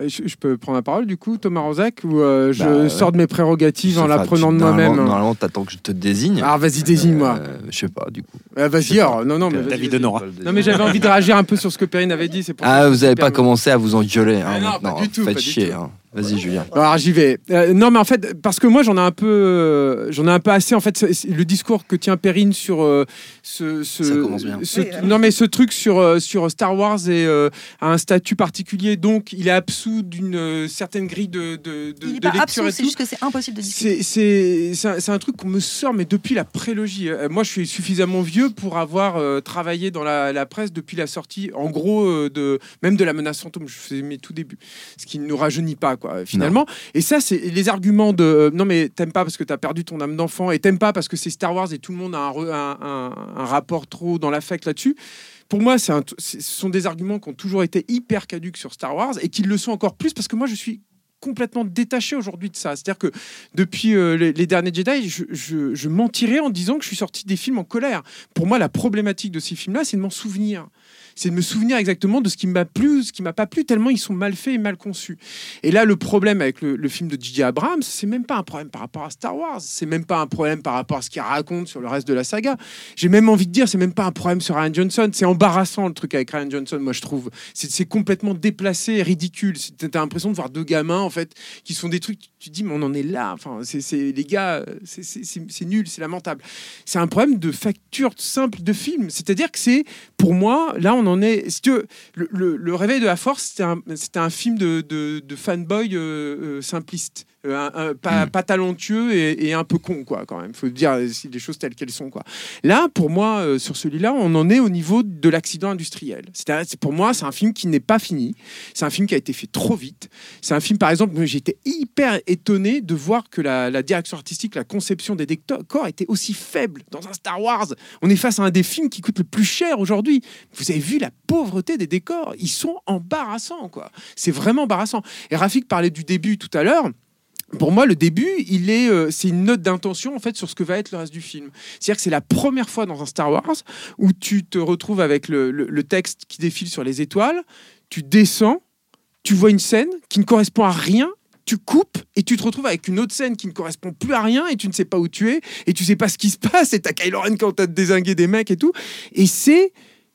Speaker 9: Euh, Je, je peux prendre la parole du coup, Thomas Rozak, ou euh, je
Speaker 2: Bah,
Speaker 9: sors de mes prérogatives en la prenant de moi-même
Speaker 2: Normalement, t'attends que je te désigne.
Speaker 9: Ah, vas-y, désigne-moi.
Speaker 2: Euh, je sais pas, du coup.
Speaker 9: Vas-y, alors. Non, non, mais.
Speaker 6: David
Speaker 9: vas-y.
Speaker 6: Honora.
Speaker 9: Non, mais j'avais envie de réagir un peu sur ce que Perrine avait dit. pour
Speaker 2: Ah, vous
Speaker 9: je
Speaker 2: avez
Speaker 9: me
Speaker 2: pas commencé à vous engueuler. hein,
Speaker 9: Ah non,
Speaker 2: maintenant.
Speaker 9: pas du tout,
Speaker 2: Faites chier. hein. Vas-y, Julien.
Speaker 9: Alors j'y vais. Euh, non, mais en fait, parce que moi j'en ai un peu, euh, j'en ai un peu assez. En fait, le discours que tient Perrine sur euh, ce, ce-
Speaker 2: Ça commence bien.
Speaker 9: ce-
Speaker 8: Oui, euh.
Speaker 9: non mais ce truc sur sur Star Wars et euh, a un statut particulier, donc il est absous d'une euh, certaine grille de, de, de,
Speaker 8: Il n'est
Speaker 9: de
Speaker 8: pas
Speaker 9: lecture
Speaker 8: c'est juste que c'est impossible de discuter.
Speaker 9: C'est c'est- c'est un, un truc qu'on me sort, mais depuis la prélogie. Euh, moi, je suis suffisamment vieux pour avoir euh, travaillé dans la, la presse depuis la sortie, en gros, euh, de, même de la menace fantôme. Je faisais mes tout débuts. Ce qui ne nous rajeunit pas, quoi, finalement. Et ça, c'est les arguments de euh, non, mais t'aimes pas parce que t'as perdu ton âme d'enfant, et t'aimes pas parce que c'est Star Wars et tout le monde a un, re- un- un- un rapport trop dans l'affect là-dessus. Pour moi, c'est un ce sont des arguments qui ont toujours été hyper caduques sur Star Wars et qui le sont encore plus parce que moi, je suis complètement détaché aujourd'hui de ça. C'est-à-dire que depuis euh, les, les derniers Jedi, je, je, je mentirais en disant que je suis sorti des films en colère. Pour moi, la problématique de ces films-là, c'est de m'en souvenir. C'est de me souvenir exactement de ce qui m'a plu, ce qui m'a pas plu, tellement ils sont mal faits et mal conçus. Et là, le problème avec le, film de J.J. Abrams, c'est même pas un problème par rapport à Star Wars, c'est même pas un problème par rapport à ce qu'il raconte sur le reste de la saga. J'ai même envie de dire, c'est même pas un problème sur Ryan Johnson. C'est embarrassant le truc avec Ryan Johnson, moi je trouve. C'est complètement déplacé, ridicule. T'as l'impression de voir deux gamins en fait qui sont des trucs. Tu te dis, mais on en est là. Enfin, c'est les gars, c'est nul, c'est lamentable. C'est un problème de facture simple de film. C'est-à-dire que c'est, pour moi, là on en est. Si tu le, réveil de la force, c'était un, film de fanboy euh, euh, simpliste. Euh, un- un- pas, pas talentueux et, et un peu con quoi quand même. Faut dire les choses telles qu'elles sont quoi. Là pour moi euh, sur celui-là on en est au niveau de l'accident industriel. C'est pour moi c'est un film qui n'est pas fini. C'est un film qui a été fait trop vite. C'est un film par exemple j'étais hyper étonné de voir que la, la direction artistique la conception des décors était aussi faible dans un Star Wars. On est face à un des films qui coûte le plus cher aujourd'hui. Vous avez vu la pauvreté des décors. Ils sont embarrassants quoi. C'est vraiment embarrassant. Et Rafik parlait du début tout à l'heure pour moi, le début, euh, c'est une note d'intention sur ce que va être le reste du film. C'est-à-dire que c'est la première fois dans un Star Wars où tu te retrouves avec le, texte qui défile sur les étoiles, tu descends, tu vois une scène qui ne correspond à rien. Tu coupes et tu te retrouves avec une autre scène qui ne correspond plus à rien et tu ne sais pas où tu es et tu sais pas ce qui se passe et t'as Kylo Ren quand t'as désingué des mecs et tout et c'est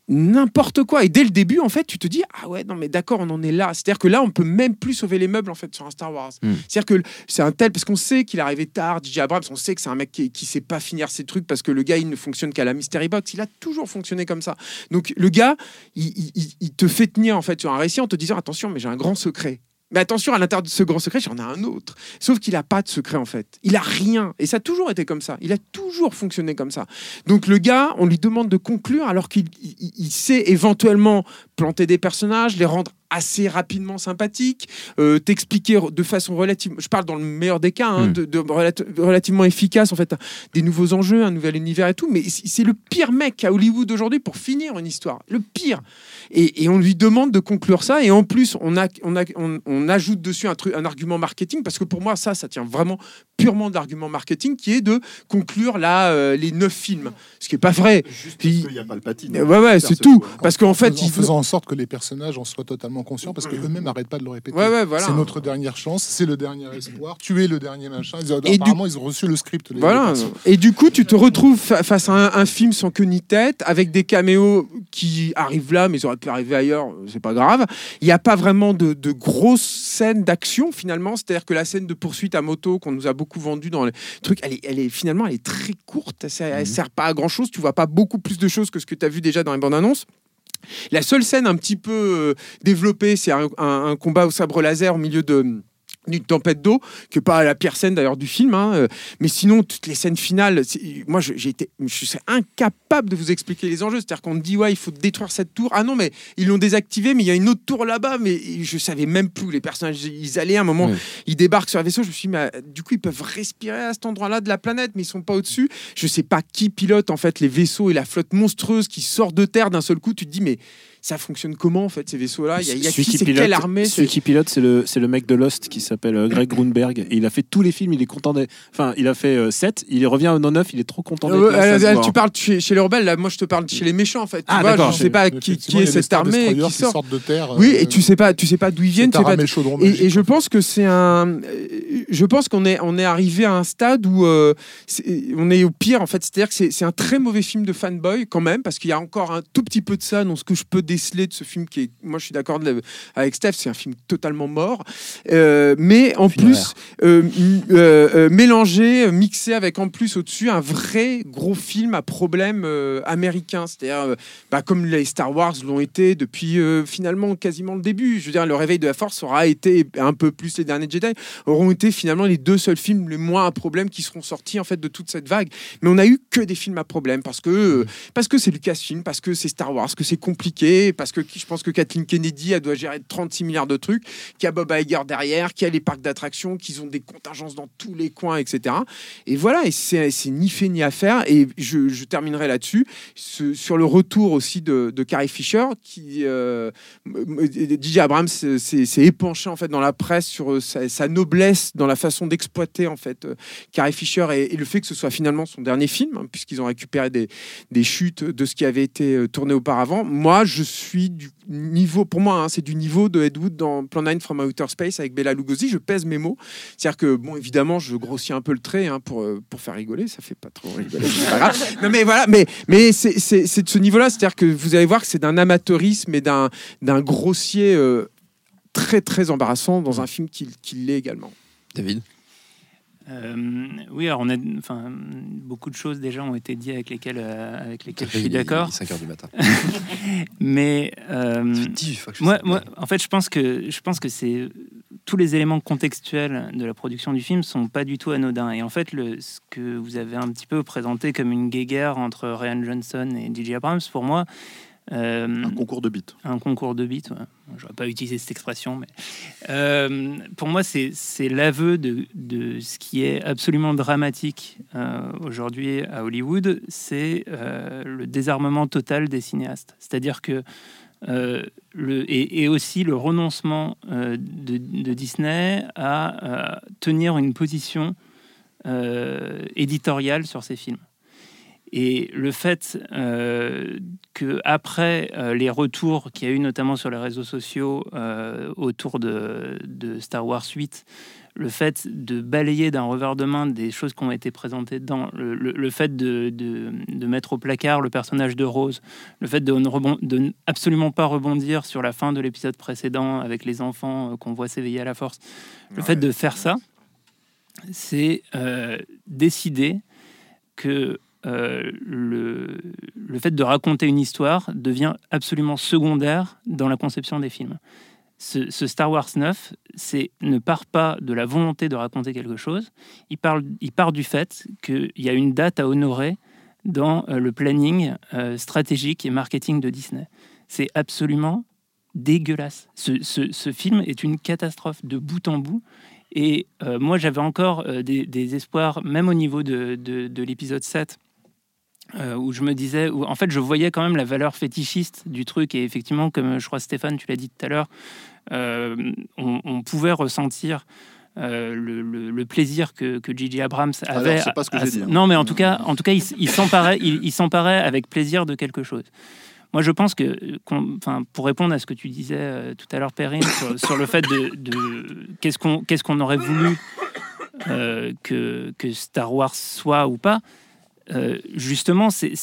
Speaker 9: n'importe quoi. Et dès le début, en fait, tu te dis ah ouais non mais d'accord, on en est là. C'est-à-dire que là, on peut même plus sauver les meubles en fait sur un Star Wars.
Speaker 2: Mm.
Speaker 9: C'est-à-dire que c'est un tel parce qu'on sait qu'il est arrivé tard. DJ Abrams, on sait que c'est un mec qui, qui sait pas finir ses trucs parce que le gars il ne fonctionne qu'à la mystery box. Il a toujours fonctionné comme ça. Donc le gars, il, il- il- il te fait tenir en fait sur un récit en te disant attention, mais j'ai un grand secret. Mais attention, à l'intérieur de ce grand secret, j'en ai un autre. Sauf qu'il n'a pas de secret, en fait. Il a rien. Et ça a toujours été comme ça. Il a toujours fonctionné comme ça. Donc le gars, on lui demande de conclure alors qu'il il- il sait éventuellement planter des personnages, les rendre assez rapidement sympathiques, euh, t'expliquer de façon relative, je parle dans le meilleur des cas, hein,
Speaker 2: Mm.
Speaker 9: de, de relati- relativement efficace en fait, des nouveaux enjeux, un nouvel univers et tout, mais c'est le pire mec à Hollywood aujourd'hui pour finir une histoire, le pire. Et, et on lui demande de conclure ça, et en plus on, a, on, a, on, on ajoute dessus un, truc, un argument marketing, parce que pour moi ça, ça tient vraiment purement d'argument marketing, qui est de conclure là euh, les neuf films, ce qui est pas vrai.
Speaker 7: Il n'y a pas le patine.
Speaker 9: Ouais, ouais, c'est tout. Parce qu'en fait,
Speaker 5: en
Speaker 9: il
Speaker 5: faisant en sorte que les personnages en soient totalement conscients, parce qu'eux-mêmes n'arrêtent pas de le répéter.
Speaker 9: Ouais, ouais, voilà.
Speaker 5: C'est notre dernière chance, c'est le dernier espoir, tu es le dernier machin. Ils,
Speaker 9: Et
Speaker 5: apparemment, ils ont reçu le script. les-
Speaker 9: Voilà. Et du coup, tu te retrouves fa- face à un, un film sans queue ni tête, avec des caméos qui arrivent là, mais ils auraient pu arriver ailleurs, c'est pas grave. Il n'y a pas vraiment de, de grosses scènes d'action finalement. C'est-à-dire que la scène de poursuite à moto qu'on nous a beaucoup vendue dans les trucs, elle est, elle est finalement elle est très courte. Elle, sert- sert pas à grand chose. Tu vois pas beaucoup plus de choses que ce que tu as vu déjà dans les bandes annonces. La seule scène un petit peu euh, développée, c'est un, un- un combat au sabre laser au milieu de d'une tempête d'eau, que pas la pire scène d'ailleurs du film, hein, euh, mais sinon toutes les scènes finales, moi je- j'ai été, je suis incapable de vous expliquer les enjeux. C'est-à-dire qu'on me dit ouais il faut détruire cette tour, ah non mais ils l'ont désactivée, mais il y a une autre tour là-bas, mais je savais même plus où les personnages ils allaient. À un moment ils débarquent sur un vaisseau, je me suis dit mais euh, du coup ils peuvent respirer à cet endroit-là de la planète, mais ils sont pas au-dessus. Je sais pas qui pilote en fait les vaisseaux et la flotte monstrueuse qui sort de terre d'un seul coup. Tu te dis mais ça fonctionne comment en fait ces vaisseaux-là? Il y a, y a qui,
Speaker 6: qui
Speaker 9: c'est?
Speaker 6: Pilote,
Speaker 9: quelle armée
Speaker 6: celui
Speaker 9: c'est-
Speaker 6: qui pilote, c'est le, c'est le mec de Lost qui s'appelle euh, Greg Grunberg. Et il a fait tous les films, il est content d'être. Enfin, il a fait 7, il revient au 9, il est trop content d'être
Speaker 9: Euh, euh, euh, tu parles chez, chez les rebelles, là, moi je te parle chez les méchants en fait. Tu
Speaker 6: Ah,
Speaker 9: vois,
Speaker 6: d'accord.
Speaker 9: je sais pas qui, est cette armée qui
Speaker 5: qui
Speaker 9: sort.
Speaker 5: sortent de terre.
Speaker 9: Oui,
Speaker 5: euh,
Speaker 9: et tu sais pas, tu sais pas d'où ils viennent. tu sais pas et, et je pense que c'est un. euh, Je pense qu'on est, on est arrivé à un stade où euh, on est au pire en fait. C'est-à-dire que c'est c'est un très mauvais film de fanboy quand même, parce qu'il y a encore un tout petit peu de ça dans ce que je peux déceler de ce film qui est. Moi, je suis d'accord avec Steph, c'est un film totalement mort. Euh, mais en
Speaker 6: Funéraire.
Speaker 9: plus, euh, euh, mélangé, mixé avec en plus au-dessus un vrai gros film à problème américain. C'est-à-dire, bah, comme les Star Wars l'ont été depuis finalement quasiment le début. Je veux dire, le réveil de la Force aura été un peu plus les derniers Jedi, auront été finalement les deux seuls films les moins à problème qui seront sortis en fait de toute cette vague. Mais on a eu que des films à problème parce que euh, parce que c'est Lucasfilm, parce que c'est Star Wars, que c'est compliqué, parce que je pense que Kathleen Kennedy elle doit gérer 36 milliards de trucs, qu'il y a Bob Iger derrière, qu'il y a les parcs d'attractions, qu'ils ont des contingences dans tous les coins, etc. Et voilà, et c'est ni fait ni à faire. Et je, terminerai là-dessus sur le retour aussi de, Carrie Fisher, qui euh, DJ Abrams s'est épanché en fait dans la presse sur euh, sa, noblesse dans la façon d'exploiter en fait euh, Carrie Fisher et, et le fait que ce soit finalement son dernier film, hein, puisqu'ils ont récupéré des, des chutes de ce qui avait été euh, tourné auparavant. Moi, je suis du niveau, pour moi, hein, c'est du niveau de Ed Wood dans Plan 9 from Outer Space avec Bella Lugosi. Je pèse mes mots. C'est-à-dire que, bon, évidemment, je grossis un peu le trait hein, pour, euh, pour faire rigoler. Ça fait pas trop rigoler. c'est pas grave. Non, mais voilà, mais, mais c'est c'est- c'est de ce niveau-là. C'est-à-dire que vous allez voir que c'est d'un amateurisme et d'un d'un grossier euh, très, très embarrassant dans un film qui, qui l'est également.
Speaker 2: David?
Speaker 4: Euh, oui, alors on a, enfin, beaucoup de choses déjà ont été dites avec lesquelles, euh, avec lesquelles je suis d'accord.
Speaker 2: il est 5 heures du matin.
Speaker 4: Mais euh,
Speaker 2: Ça fait 18 fois que je
Speaker 4: moi, moi, en fait, je pense que je pense que c'est tous les éléments contextuels de la production du film sont pas du tout anodins. Et en fait, le, ce que vous avez un petit peu présenté comme une guéguerre entre Ryan Johnson et DJ Abrams, pour moi, euh,
Speaker 7: Un concours de beats.
Speaker 4: un concours de beats. Ouais. J'aurais pas utilisé cette expression, mais euh, pour moi, c'est l'aveu de, de ce qui est absolument dramatique euh, aujourd'hui à Hollywood, c'est le désarmement total des cinéastes. C'est-à-dire que euh, le, et, et aussi le renoncement euh, de, de Disney à, tenir une position euh, éditoriale sur ses films. Et le fait euh, que après euh, les retours qu'il y a eu notamment sur les réseaux sociaux euh, autour de, de Star Wars 8, le fait de balayer d'un revers de main des choses qui ont été présentées dedans, le, le- le fait de, de- de mettre au placard le personnage de Rose, le fait de ne rebon- de n- absolument pas rebondir sur la fin de l'épisode précédent avec les enfants euh, qu'on voit s'éveiller à la force, le fait de faire ça, c'est décider que euh, le, fait de raconter une histoire devient absolument secondaire dans la conception des films. Ce, Star Wars 9, c'est ne part pas de la volonté de raconter quelque chose, il, part du fait qu'il y a une date à honorer dans euh, le planning euh, stratégique et marketing de Disney. C'est absolument dégueulasse. Ce, film est une catastrophe de bout en bout. Et moi, j'avais encore des, espoirs, même au niveau de- de l'épisode 7, euh, où je me disais, où, en fait, je voyais quand même la valeur fétichiste du truc. Et effectivement, comme je crois Stéphane, tu l'as dit tout à l'heure, euh, on, on pouvait ressentir euh, le, le- le plaisir que, que J.J. Abrams avait.
Speaker 7: c'est pas ce que
Speaker 4: à-
Speaker 7: j'ai dit, hein.
Speaker 4: Non, mais en tout cas, en tout cas, il, s'emparait, il, il s'emparait avec plaisir de quelque chose. Moi, je pense que, pour répondre à ce que tu disais tout à l'heure, Perrine, sur, sur le fait de, de- qu'est-ce qu'on qu'est-ce qu'on aurait voulu que, que Star Wars soit ou pas, euh, justement, c'est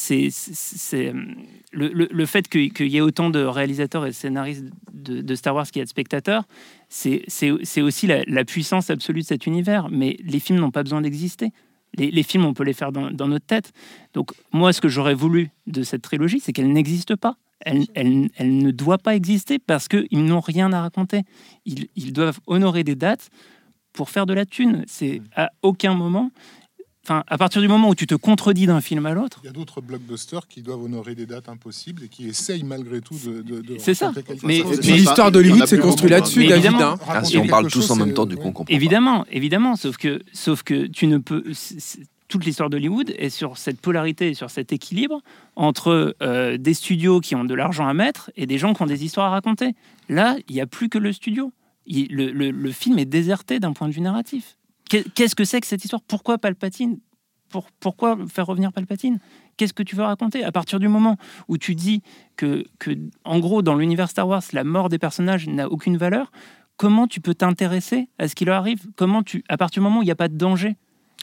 Speaker 4: le, le- le fait que- qu'il y ait autant de réalisateurs et de scénaristes de, de Star Wars qu'il y a de spectateurs, c'est aussi la, la puissance absolue de cet univers. Mais les films n'ont pas besoin d'exister. Les, les films, on peut les faire dans, dans notre tête. Donc, moi, ce que j'aurais voulu de cette trilogie, c'est qu'elle n'existe pas. Elle, elle- elle ne doit pas exister parce qu'ils n'ont rien à raconter. Ils, ils doivent honorer des dates pour faire de la thune. C'est à aucun moment. Enfin, à partir du moment où tu te contredis d'un film à l'autre,
Speaker 5: Il y a d'autres blockbusters qui doivent honorer des dates impossibles et qui essayent malgré tout de. de, de
Speaker 4: C'est ça. Mais-
Speaker 9: l'histoire d'Hollywood s'est construite là-dessus,
Speaker 4: évidemment.
Speaker 9: hein.
Speaker 5: Raconter
Speaker 2: si on parle
Speaker 5: chose,
Speaker 2: tous en même temps, du coup,
Speaker 5: ouais.
Speaker 2: on comprend. pas.
Speaker 4: évidemment, évidemment, sauf que, sauf que tu ne peux. Toute l'histoire d'Hollywood est sur cette polarité, et sur cet équilibre entre euh, des studios qui ont de l'argent à mettre et des gens qui ont des histoires à raconter. Là, il n'y a plus que le studio. Il- le, le- le film est déserté d'un point de vue narratif. Qu'est- Qu'est-ce que c'est que cette histoire? Pourquoi Palpatine? Pour- Pourquoi faire revenir Palpatine? Qu'est-ce que tu veux raconter? À partir du moment où tu dis que, que en gros, dans l'univers Star Wars, la mort des personnages n'a aucune valeur, comment tu peux t'intéresser à ce qui leur arrive? Comment tu, à partir du moment où il n'y a pas de danger,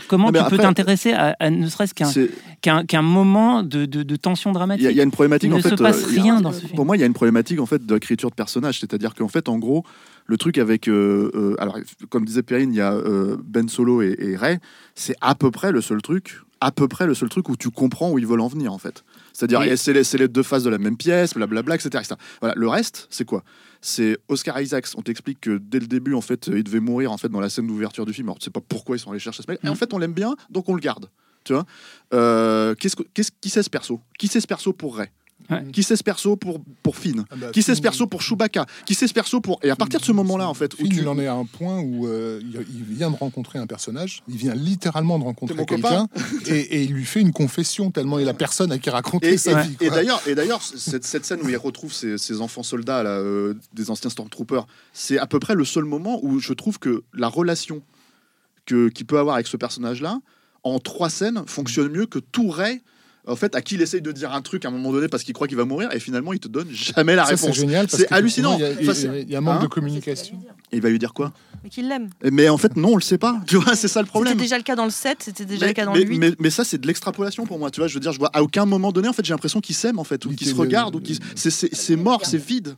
Speaker 4: comment
Speaker 7: Non,
Speaker 4: tu peux t'intéresser à, à ne serait-ce qu'un moment de, de- de tension dramatique
Speaker 7: il y a une problématique
Speaker 4: Il
Speaker 7: en
Speaker 4: ne
Speaker 7: fait.
Speaker 4: se passe
Speaker 7: euh, a-
Speaker 4: rien dans ce film.
Speaker 7: Pour moi, il y a une problématique en fait d'écriture de personnages, c'est-à-dire qu'en fait, en gros, le truc avec, euh, euh, alors comme disait Perrine, il y a euh, Ben Solo et, et Rey, c'est à peu près le seul truc, à peu près le seul truc où tu comprends où ils veulent en venir en fait. C'est-à-dire, c'est les, deux faces de la même pièce, blablabla, etc. etc. Voilà. Le reste, c'est quoi? C'est Oscar Isaacs. On t'explique que dès le début, en fait, il devait mourir en fait dans la scène d'ouverture du film. Alors, tu sais pas pourquoi ils sont allés chercher ce mec. Et en
Speaker 4: Mm.
Speaker 7: fait, on l'aime bien, donc on le garde. Tu vois? Euh, qu'est-ce que, qu'est-ce, Qui c'est ce perso? Qui c'est ce perso pour Rey?
Speaker 4: Ouais.
Speaker 7: Qui c'est ce perso pour, pour Finn
Speaker 5: Ah bah,
Speaker 7: Qui c'est ce perso pour Chewbacca Qui c'est ce perso pour... Et à partir de ce moment-là, en fait, où
Speaker 5: Finn,
Speaker 7: tu...
Speaker 5: il en est à un point où euh, il, vient de rencontrer un personnage, il vient littéralement de rencontrer quelqu'un, et, et il lui fait une confession tellement il la personne à qui raconter
Speaker 7: Et,
Speaker 5: sa
Speaker 7: et-
Speaker 5: vie.
Speaker 7: et
Speaker 5: quoi.
Speaker 7: d'ailleurs, et d'ailleurs, cette, cette scène où il retrouve ses, ses enfants soldats, là, euh, des anciens Stormtroopers, c'est à peu près le seul moment où je trouve que la relation que qu'il peut avoir avec ce personnage-là, en trois scènes, fonctionne mieux que tout Ray en fait, à qui il essaye de dire un truc à un moment donné parce qu'il croit qu'il va mourir, et finalement, il te donne jamais la
Speaker 5: Ça, c'est
Speaker 7: réponse.
Speaker 5: génial.
Speaker 7: C'est hallucinant.
Speaker 5: Y a-
Speaker 7: Enfin,
Speaker 5: il y a un manque
Speaker 7: Hein
Speaker 5: de communication.
Speaker 7: Il va lui dire quoi?
Speaker 8: Mais qu'il l'aime.
Speaker 7: Mais en fait, non, on le sait pas. Tu vois, c'est ça le problème.
Speaker 8: C'était déjà le cas dans le 7, c'était déjà
Speaker 7: mais,
Speaker 8: le cas dans
Speaker 7: mais-
Speaker 8: le 8.
Speaker 7: mais- mais ça, c'est de l'extrapolation pour moi. Tu vois, je veux dire, je vois à aucun moment donné, en fait, j'ai l'impression qu'ils s'aiment, en fait, ou
Speaker 5: Il
Speaker 7: qu'ils se regardent, ou qu'ils. C'est- C'est c'est mort, c'est vide.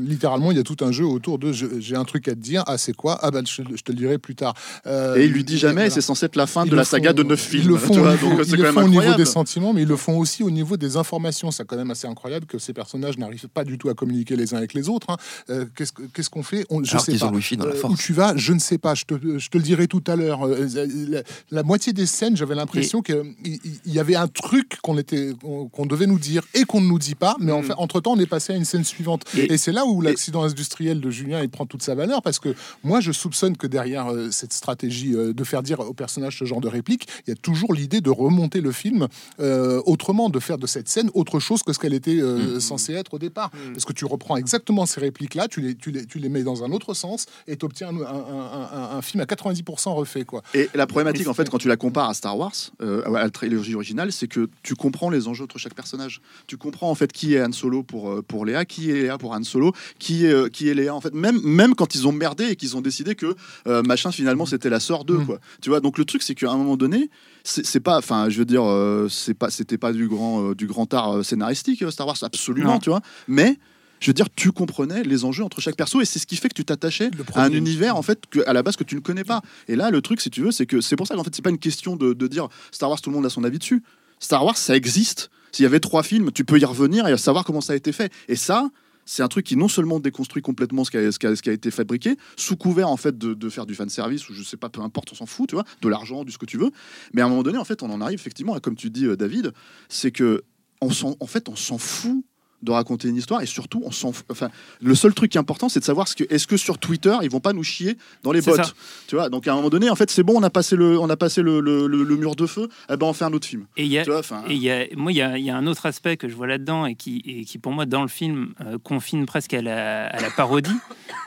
Speaker 5: Littéralement, il y a tout un jeu autour de je- j'ai un truc à te dire. Ah, c'est quoi? Ah, bah, je, je te le dirai plus tard. Euh,
Speaker 7: Et il lui dit jamais,
Speaker 5: voilà.
Speaker 7: c'est censé être la fin
Speaker 5: Ils
Speaker 7: de la saga
Speaker 5: font-
Speaker 7: de neuf
Speaker 5: Ils
Speaker 7: films.
Speaker 5: le font,
Speaker 7: tu
Speaker 5: au
Speaker 7: vois,
Speaker 5: niveau,
Speaker 7: donc
Speaker 5: ils
Speaker 7: c'est
Speaker 5: le
Speaker 7: quand même
Speaker 5: font au niveau des sentiments, mais ils le font aussi au niveau des informations. C'est quand même assez incroyable que ces personnages n'arrivent pas du tout à communiquer les uns avec les autres. hein. Euh, Qu'est-ce que- qu'est-ce qu'on fait? On- Je sais
Speaker 2: wifi dans la
Speaker 5: Euh,
Speaker 2: force.
Speaker 5: où tu vas, je ne sais pas. Je te, je te le dirai tout à l'heure. Euh, La, la moitié des scènes, j'avais l'impression qu'il il- il y avait un truc qu'on était, qu'on devait nous dire et qu'on ne nous dit pas. Mais en fait, entre temps, on est passé à une scène suivante.
Speaker 7: Et-
Speaker 5: Et, c'est là où l'accident industriel de Julien il prend toute sa valeur parce que moi, je soupçonne que derrière euh, cette stratégie euh, de faire dire au personnage ce genre de réplique, il y a toujours l'idée de remonter le film euh, autrement, de faire de cette scène autre chose que ce qu'elle était euh, censée être au départ. Parce que tu reprends exactement ces répliques-là, tu les, tu les, tu les mets dans un autre sens et tu obtiens un, un- un- un film à 90% refait. Quoi.
Speaker 7: Et la problématique, en fait, quand tu la compares à Star Wars, euh, à la trilogie originale, c'est que tu comprends les enjeux entre chaque personnage. Tu comprends en fait qui est Han Solo pour, euh, pour Léa, qui est Léa pour Han Solo, qui est, euh, qui est Léa. En fait, même, même quand ils ont merdé et qu'ils ont décidé que euh, machin finalement c'était la sœur d'eux,
Speaker 5: Mm.
Speaker 7: quoi. Tu vois, donc le truc c'est qu'à un moment donné, c'est pas, enfin, je veux dire, euh, c'est pas, c'était pas du grand, euh, du grand art euh, scénaristique Star Wars, absolument,
Speaker 4: Non.
Speaker 7: tu vois. Mais je veux dire, tu comprenais les enjeux entre chaque perso et c'est ce qui fait que tu t'attachais à un univers en fait que, à la base que tu ne connais pas. Et là, le truc, si tu veux, c'est que c'est pour ça qu'en fait, c'est pas une question de, de dire Star Wars, tout le monde a son avis dessus. Star Wars, ça existe. S'il y avait trois films, tu peux y revenir et savoir comment ça a été fait. Et ça, c'est un truc qui non seulement déconstruit complètement ce qui a, ce qui a- ce qui a été fabriqué, sous couvert en fait de, de faire du fan service ou je sais pas, peu importe, on s'en fout, tu vois, de l'argent, du ce que tu veux. Mais à un moment donné, en fait, on en arrive effectivement, à, comme tu dis, euh, David, c'est que on s'en- en fait, on s'en fout de raconter une histoire et surtout on s'en f- enfin le seul truc qui est important c'est de savoir ce que est-ce que sur Twitter ils vont pas nous chier dans les bots
Speaker 4: ça.
Speaker 7: tu vois? Donc à un moment donné en fait c'est bon on a passé le on a passé le, le- le- le mur de feu eh ben on fait un autre film
Speaker 4: Et il y a,
Speaker 7: tu vois
Speaker 4: Et il y a, moi, il y, a, y a un autre aspect que je vois là-dedans et qui, et qui, pour moi, dans le film, euh, confine presque à la, à la parodie.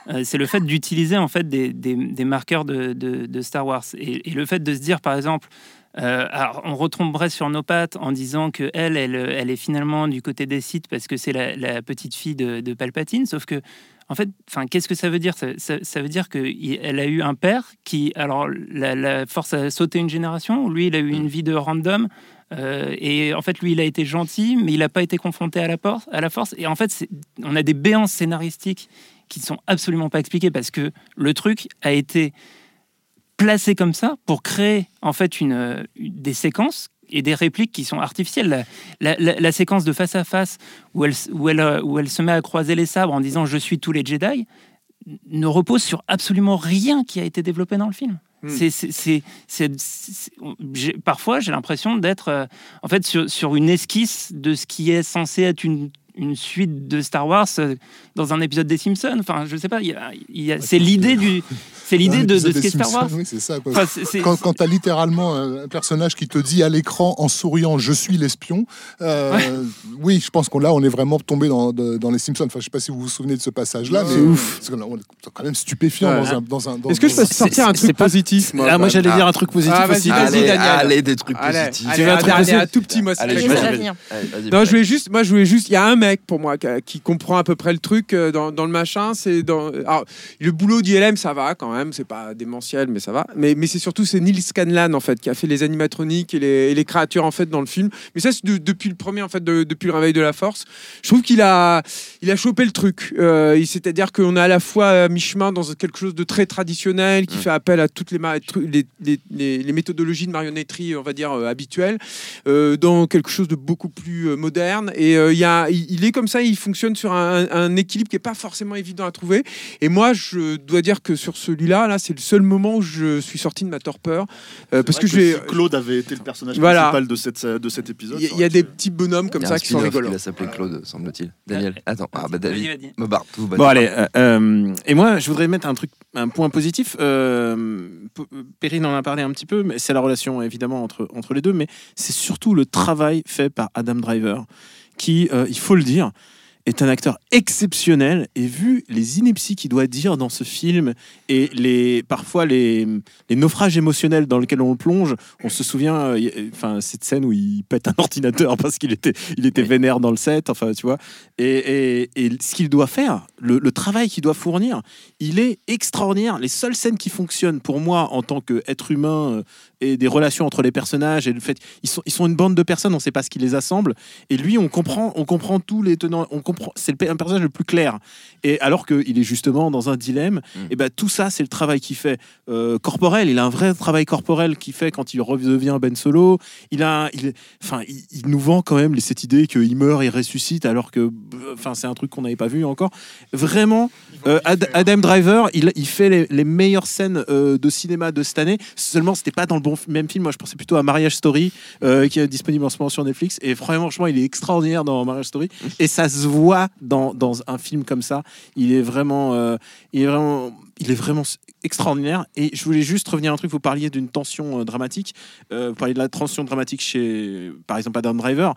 Speaker 4: Euh, c'est le fait d'utiliser en fait des, des- des marqueurs de, de- de Star Wars et, et le fait de se dire, par exemple. Euh, alors, on retomberait sur nos pattes en disant que elle, elle, elle est finalement du côté des sites parce que c'est la, la petite fille de, de Palpatine. Sauf que, en fait, enfin, qu'est-ce que ça veut dire? Ça, ça- ça veut dire qu'elle a eu un père qui, alors, la, la force a sauté une génération. Lui, il a eu une vie de random. Euh, et en fait, lui, il a été gentil, mais il n'a pas été confronté à la, à la force. Et en fait, on a des béances scénaristiques qui sont absolument pas expliquées parce que le truc a été placé comme ça pour créer en fait une, euh, une- des séquences et des répliques qui sont artificielles. La, la- la- la séquence de face à face où elle, s- où, elle, où elle se met à croiser les sabres en disant je suis tous les Jedi ne repose sur absolument rien qui a été développé dans le film.
Speaker 9: Hmm.
Speaker 4: C'est, parfois, j'ai l'impression d'être euh, en fait sur, sur une esquisse de ce qui est censé être une, une suite de Star Wars euh, dans un épisode des Simpsons. Enfin, je sais pas. il y a- il y a- c'est l'idée du, c'est l'idée de, de ce qu'est Star Wars.
Speaker 5: Simpsons, Oui, c'est ça. quoi.
Speaker 4: Enfin, c'est- c'est-
Speaker 5: Quand, quand tu as littéralement un personnage qui te dit à l'écran en souriant je suis l'espion, euh, oui, je pense qu'on là on est vraiment tombé dans, de- dans les Simpsons. Enfin, je sais pas si vous vous souvenez de ce passage-là, mais
Speaker 6: C'est ouf.
Speaker 5: c'est quand même- stupéfiant
Speaker 9: Ouais.
Speaker 5: dans un. Dans un dans-
Speaker 9: Est-ce que je peux sortir un truc
Speaker 6: pas-
Speaker 9: positif moi,
Speaker 6: Ah, moi j'allais dire un truc positif
Speaker 9: Ah, vas-y,
Speaker 6: aussi.
Speaker 9: vas-y,
Speaker 2: allez,
Speaker 9: Daniel.
Speaker 2: allez, des trucs
Speaker 9: Allez,
Speaker 2: positifs.
Speaker 9: allez,
Speaker 6: Tu veux un
Speaker 9: un
Speaker 6: truc
Speaker 9: dernier,
Speaker 6: positif
Speaker 9: un tout petit, moi,
Speaker 2: Allez, je vais-
Speaker 9: juste, moi, je voulais juste. Il y a un mec pour moi qui, comprend à peu près le truc euh, dans, dans le machin. C'est dans. Alors, le boulot d'ILM, ça va quand même. C'est pas démentiel, mais ça va. Mais, mais c'est surtout c'est Neil Scanlan en fait qui a fait les animatroniques et les, et les créatures en fait dans le film. Mais ça, c'est de- depuis le premier en fait, de- depuis le réveil de la Force. Je trouve qu'il a, il a chopé le truc. Euh, C'est-à-dire qu'on est à la fois à mi-chemin dans quelque chose de très traditionnel qui fait appel à toutes les, les, les- les- les méthodologies de marionnetterie, on va dire euh, habituelles, euh, dans quelque chose de beaucoup plus euh, moderne. Et euh, il y a, il, il est comme ça, il fonctionne sur un, un équilibre qui est pas forcément évident à trouver. Et moi, je dois dire que sur celui-là, là, c'est le seul moment où je suis sorti de ma torpeur, euh, parce que je
Speaker 7: si Claude avait été le personnage
Speaker 9: Voilà.
Speaker 7: principal de cette de cet épisode
Speaker 9: Il y, a- il y des petits bonhommes comme
Speaker 2: Il
Speaker 9: ça qui sont
Speaker 2: qui va s'appeler Claude, semble-t-il. Daniel, attends. Ah bah David. Me barre tout.
Speaker 6: Bon allez, euh, euh, et moi je voudrais mettre un truc, un point positif. Euh, Perrine en a parlé un petit peu, mais c'est la relation évidemment entre entre les deux, mais c'est surtout le travail fait par Adam Driver, qui, euh, il faut le dire, est un acteur exceptionnel. Et vu les inepties qu'il doit dire dans ce film et les parfois les, les naufrages émotionnels dans lesquels on le plonge, on se souvient, euh, euh, enfin cette scène où il pète un ordinateur parce qu'il était il était vénère dans le set, enfin tu vois, et, et, et ce qu'il doit faire, le, le travail qu'il doit fournir, il est extraordinaire. Les seules scènes qui fonctionnent pour moi en tant qu'être humain et des relations entre les personnages et le fait ils sont ils sont une bande de personnes, on ne sait pas ce qui les assemble et lui on comprend on comprend tous les tenants, on comprend c'est le un personnage le plus clair et alors qu'il est justement dans un dilemme, et ben tout ça c'est le travail qu'il fait euh, corporel. Il a un vrai travail corporel qu'il fait quand il redevient Ben Solo. Il a il enfin il, il nous vend quand même les- cette idée qu'il meurt et ressuscite alors que enfin c'est un truc qu'on n'avait pas vu encore. Vraiment euh, Ad- Adam Driver, il, il fait les, les meilleures scènes euh, de cinéma de cette année. Seulement, c'était pas dans le bon f- même film. Moi, je pensais plutôt à Marriage Story, euh, qui est disponible en ce moment sur Netflix. Et franchement, il est extraordinaire dans Marriage Story. Et ça se voit dans, dans un film comme ça. Il est vraiment, euh, il est vraiment, il est vraiment extraordinaire. Et je voulais juste revenir à un truc. Vous parliez d'une tension euh, dramatique. Vous parliez de la tension dramatique chez, par exemple, Adam Driver.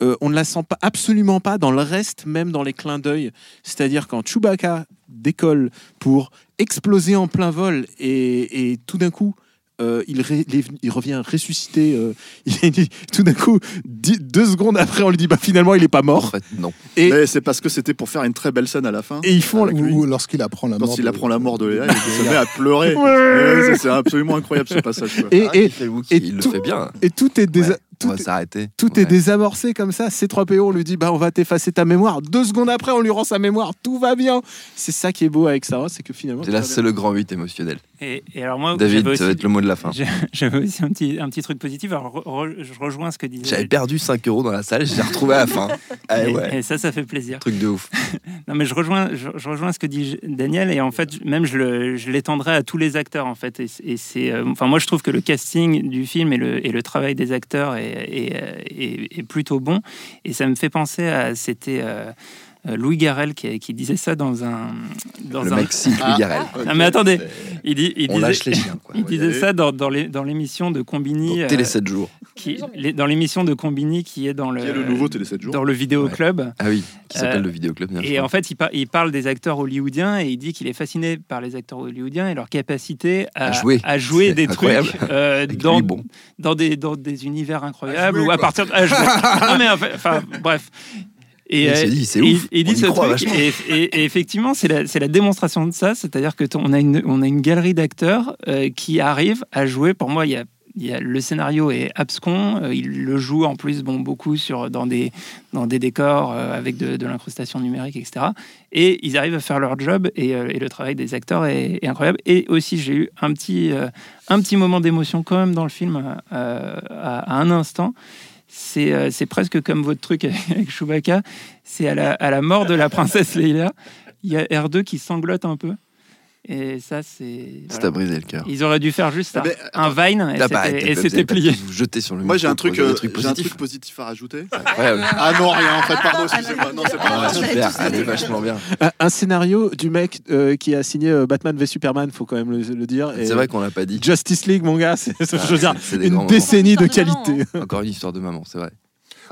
Speaker 6: Euh, on ne la sent pas, absolument pas dans le reste, même dans les clins d'œil. C'est-à-dire quand Chewbacca décolle pour exploser en plein vol et, et tout d'un coup, euh, il, ré- il est- il revient ressuscité. euh, il tout d'un coup, dix- deux secondes après, on lui dit bah finalement il est pas
Speaker 2: En
Speaker 6: mort.
Speaker 2: fait, non.
Speaker 6: Et,
Speaker 7: Mais c'est parce que c'était pour faire une très belle scène à la fin.
Speaker 6: et ils font
Speaker 7: Avec lui.
Speaker 5: Ou lorsqu'il apprend la mort.
Speaker 7: Quand il
Speaker 5: de-
Speaker 7: apprend la mort de Léa, il se met à pleurer. Ouais, c'est- c'est absolument incroyable ce passage. quoi.
Speaker 6: et,
Speaker 2: Ah,
Speaker 6: et,
Speaker 2: le Wookie,
Speaker 6: et
Speaker 2: il le
Speaker 6: tout-
Speaker 2: fait bien.
Speaker 6: et tout est désa-
Speaker 2: Ouais,
Speaker 6: tout
Speaker 2: on va
Speaker 6: est-
Speaker 2: s'arrêter.
Speaker 6: Tout
Speaker 2: Ouais.
Speaker 6: est désamorcé comme ça. C3PO, on lui dit bah on va t'effacer ta mémoire. Deux secondes après, on lui rend sa mémoire. Tout va bien. C'est ça qui est beau avec Star Wars, c'est que finalement.
Speaker 2: Et là, c'est le grand 8 émotionnel.
Speaker 4: Et, et alors moi,
Speaker 2: David, ça va être le mot de la fin.
Speaker 4: j'ai- J'avais aussi un petit, un petit truc positif. Alors, re- re- je rejoins ce que disait.
Speaker 2: J'avais perdu 5 euros dans la salle, je l'ai retrouvé à la fin. Ah
Speaker 4: et,
Speaker 2: ouais,
Speaker 4: et ça, ça fait plaisir.
Speaker 2: truc de ouf.
Speaker 4: Non, mais je rejoins, je, je rejoins ce que dit Daniel, et en fait, même je l'étendrai à tous les acteurs, en fait. Et, c'est, euh, enfin, moi, je trouve que le casting du film et le, et le travail des acteurs est, est, est- est plutôt bon. Et ça me fait penser à, c'était euh, Louis Garrel qui, qui disait ça dans un, dans
Speaker 2: Le
Speaker 4: un.
Speaker 7: Ah.
Speaker 2: Louis Garrel.
Speaker 4: Non, mais attendez, il, dit, il
Speaker 2: On
Speaker 4: disait,
Speaker 2: lâche les chiens, quoi.
Speaker 4: il
Speaker 7: va y
Speaker 4: disait
Speaker 7: aller.
Speaker 4: ça dans, dans l'émission de Combini,
Speaker 2: Donc, Télé
Speaker 4: euh,
Speaker 2: 7 jours.
Speaker 4: qui, les- dans l'émission de Combini qui est dans le,
Speaker 7: Qui est le nouveau Télé 7 jours.
Speaker 4: dans le vidéo
Speaker 2: Ouais.
Speaker 4: club.
Speaker 2: Ah oui, qui s'appelle
Speaker 4: Euh,
Speaker 2: le vidéoclub. bien
Speaker 4: Et
Speaker 2: sûr.
Speaker 4: en fait, il, par- il parle des acteurs hollywoodiens et il dit qu'il est fasciné par les acteurs hollywoodiens et leur capacité à,
Speaker 2: À jouer.
Speaker 4: à jouer des
Speaker 2: incroyable.
Speaker 4: trucs euh, dans,
Speaker 2: lui, bon.
Speaker 4: dans, des, dans des univers incroyables
Speaker 5: À jouer,
Speaker 4: ou à partir de. à jouer. non, mais enfin, bref. Et,
Speaker 2: Il
Speaker 4: euh,
Speaker 2: dit,
Speaker 4: et-
Speaker 2: ouf,
Speaker 4: et dit ce truc, et, effectivement, c'est la, démonstration de ça, c'est-à-dire que on a une, on a une galerie d'acteurs euh, qui arrivent à jouer. Pour moi, il y a, le scénario est abscon, euh, il le joue en plus bon, beaucoup sur, dans, des, dans des décors euh, avec de, de l'incrustation numérique, etc. Et ils arrivent à faire leur job et, euh, et le travail des acteurs est, est incroyable. Et aussi, j'ai eu un petit, un petit moment d'émotion quand même dans le film à, à un instant. C'est euh, c'est presque comme votre truc avec, avec Chewbacca. C'est à la, à la mort de la princesse Leila. Il y a R2 qui sanglote un peu. Et ça, c'est.
Speaker 2: Ça
Speaker 4: voilà.
Speaker 2: t'a brisé le cœur.
Speaker 4: Ils auraient dû faire juste
Speaker 7: Ah,
Speaker 4: un,
Speaker 7: mais,
Speaker 4: un Vine et
Speaker 2: Ah bah,
Speaker 4: c'était- et c'était plié.
Speaker 2: vous jeter sur le
Speaker 7: Moi j'ai un truc, euh, j'ai un truc positif à rajouter. Ah non rien en fait, pardon, excusez-moi. Non c'est pas
Speaker 2: Ah, super, elle est vachement bien.
Speaker 6: Un, scénario du mec euh, qui a signé euh, Batman v Superman, faut quand même le, le dire.
Speaker 2: C'est vrai qu'on l'a pas dit.
Speaker 6: Justice League, mon gars, c'est, je veux dire, une décennie de qualité.
Speaker 2: Encore une histoire de maman, c'est vrai.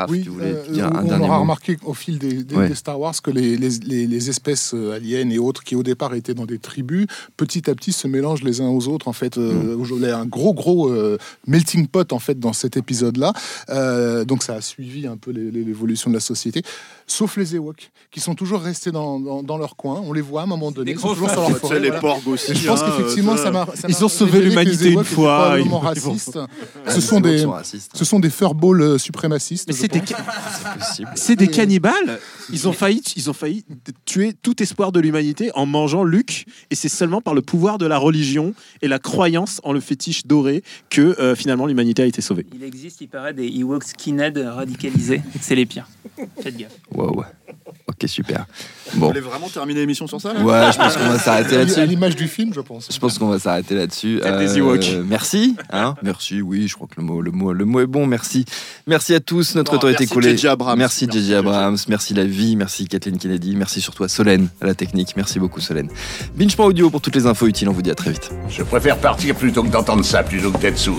Speaker 5: Oui,
Speaker 2: tu voulais
Speaker 5: euh,
Speaker 2: dire un
Speaker 5: on
Speaker 2: dernier
Speaker 5: aura
Speaker 2: mot.
Speaker 5: remarqué au fil des, des-
Speaker 2: Ouais.
Speaker 5: des Star Wars que les, les- les- les espèces euh, aliens et autres qui au départ étaient dans des tribus, petit à petit se mélangent les uns aux autres. En fait, euh,
Speaker 2: Mm.
Speaker 5: a un gros gros euh, melting pot en fait dans cet épisode-là. Donc ça a suivi un peu l'évolution de la société, sauf les Ewoks qui sont toujours restés dans, dans- dans leur coin. On les voit à un moment donné, ils sont toujours sur leur forêt.
Speaker 7: les
Speaker 5: voilà.
Speaker 7: porgs aussi.
Speaker 5: Et je pense
Speaker 7: hein,
Speaker 5: qu'effectivement,
Speaker 7: euh,
Speaker 5: ça m'a. ça
Speaker 6: Ils ont sauvé l'humanité une fois, ils- vont-
Speaker 5: racistes.
Speaker 2: Ah,
Speaker 5: Ce
Speaker 2: les
Speaker 5: sont des, ce sont des furballs euh, suprémacistes.
Speaker 6: Mais c'est des,
Speaker 2: C'est possible.
Speaker 6: c'est des cannibales. Ils ont failli, ils ont failli tuer tout espoir de l'humanité en mangeant Luke. Et c'est seulement par le pouvoir de la religion et la croyance en le fétiche doré que euh, finalement l'humanité a été sauvée.
Speaker 4: Il existe, il paraît, des Ewoks skinhead radicalisés. C'est les pires. Faites gaffe.
Speaker 2: Waouh. Ok, super.
Speaker 7: Vous
Speaker 2: Bon.
Speaker 7: voulez vraiment terminer l'émission sur ça là?
Speaker 2: Ouais, je pense qu'on va s'arrêter
Speaker 5: À
Speaker 2: là-dessus.
Speaker 5: l'image du film, je pense.
Speaker 2: Je pense qu'on va s'arrêter là-dessus.
Speaker 6: Ewoks.
Speaker 2: merci. Hein merci, oui, je crois que le mot, le, mot, le mot est bon. Merci. Merci à tous. Notre
Speaker 7: Non,
Speaker 2: temps est
Speaker 7: merci
Speaker 2: écoulé.
Speaker 7: J.J. Abrams.
Speaker 2: Merci
Speaker 7: Merci
Speaker 2: JJ Abrams. Merci La Vie. Merci Kathleen Kennedy. Merci surtout à Solène, à la technique. Merci beaucoup, Solène. Binge.audio pour toutes les infos utiles. On vous dit à très vite.
Speaker 3: Je préfère partir plutôt que d'entendre ça, plutôt que d'être sourd.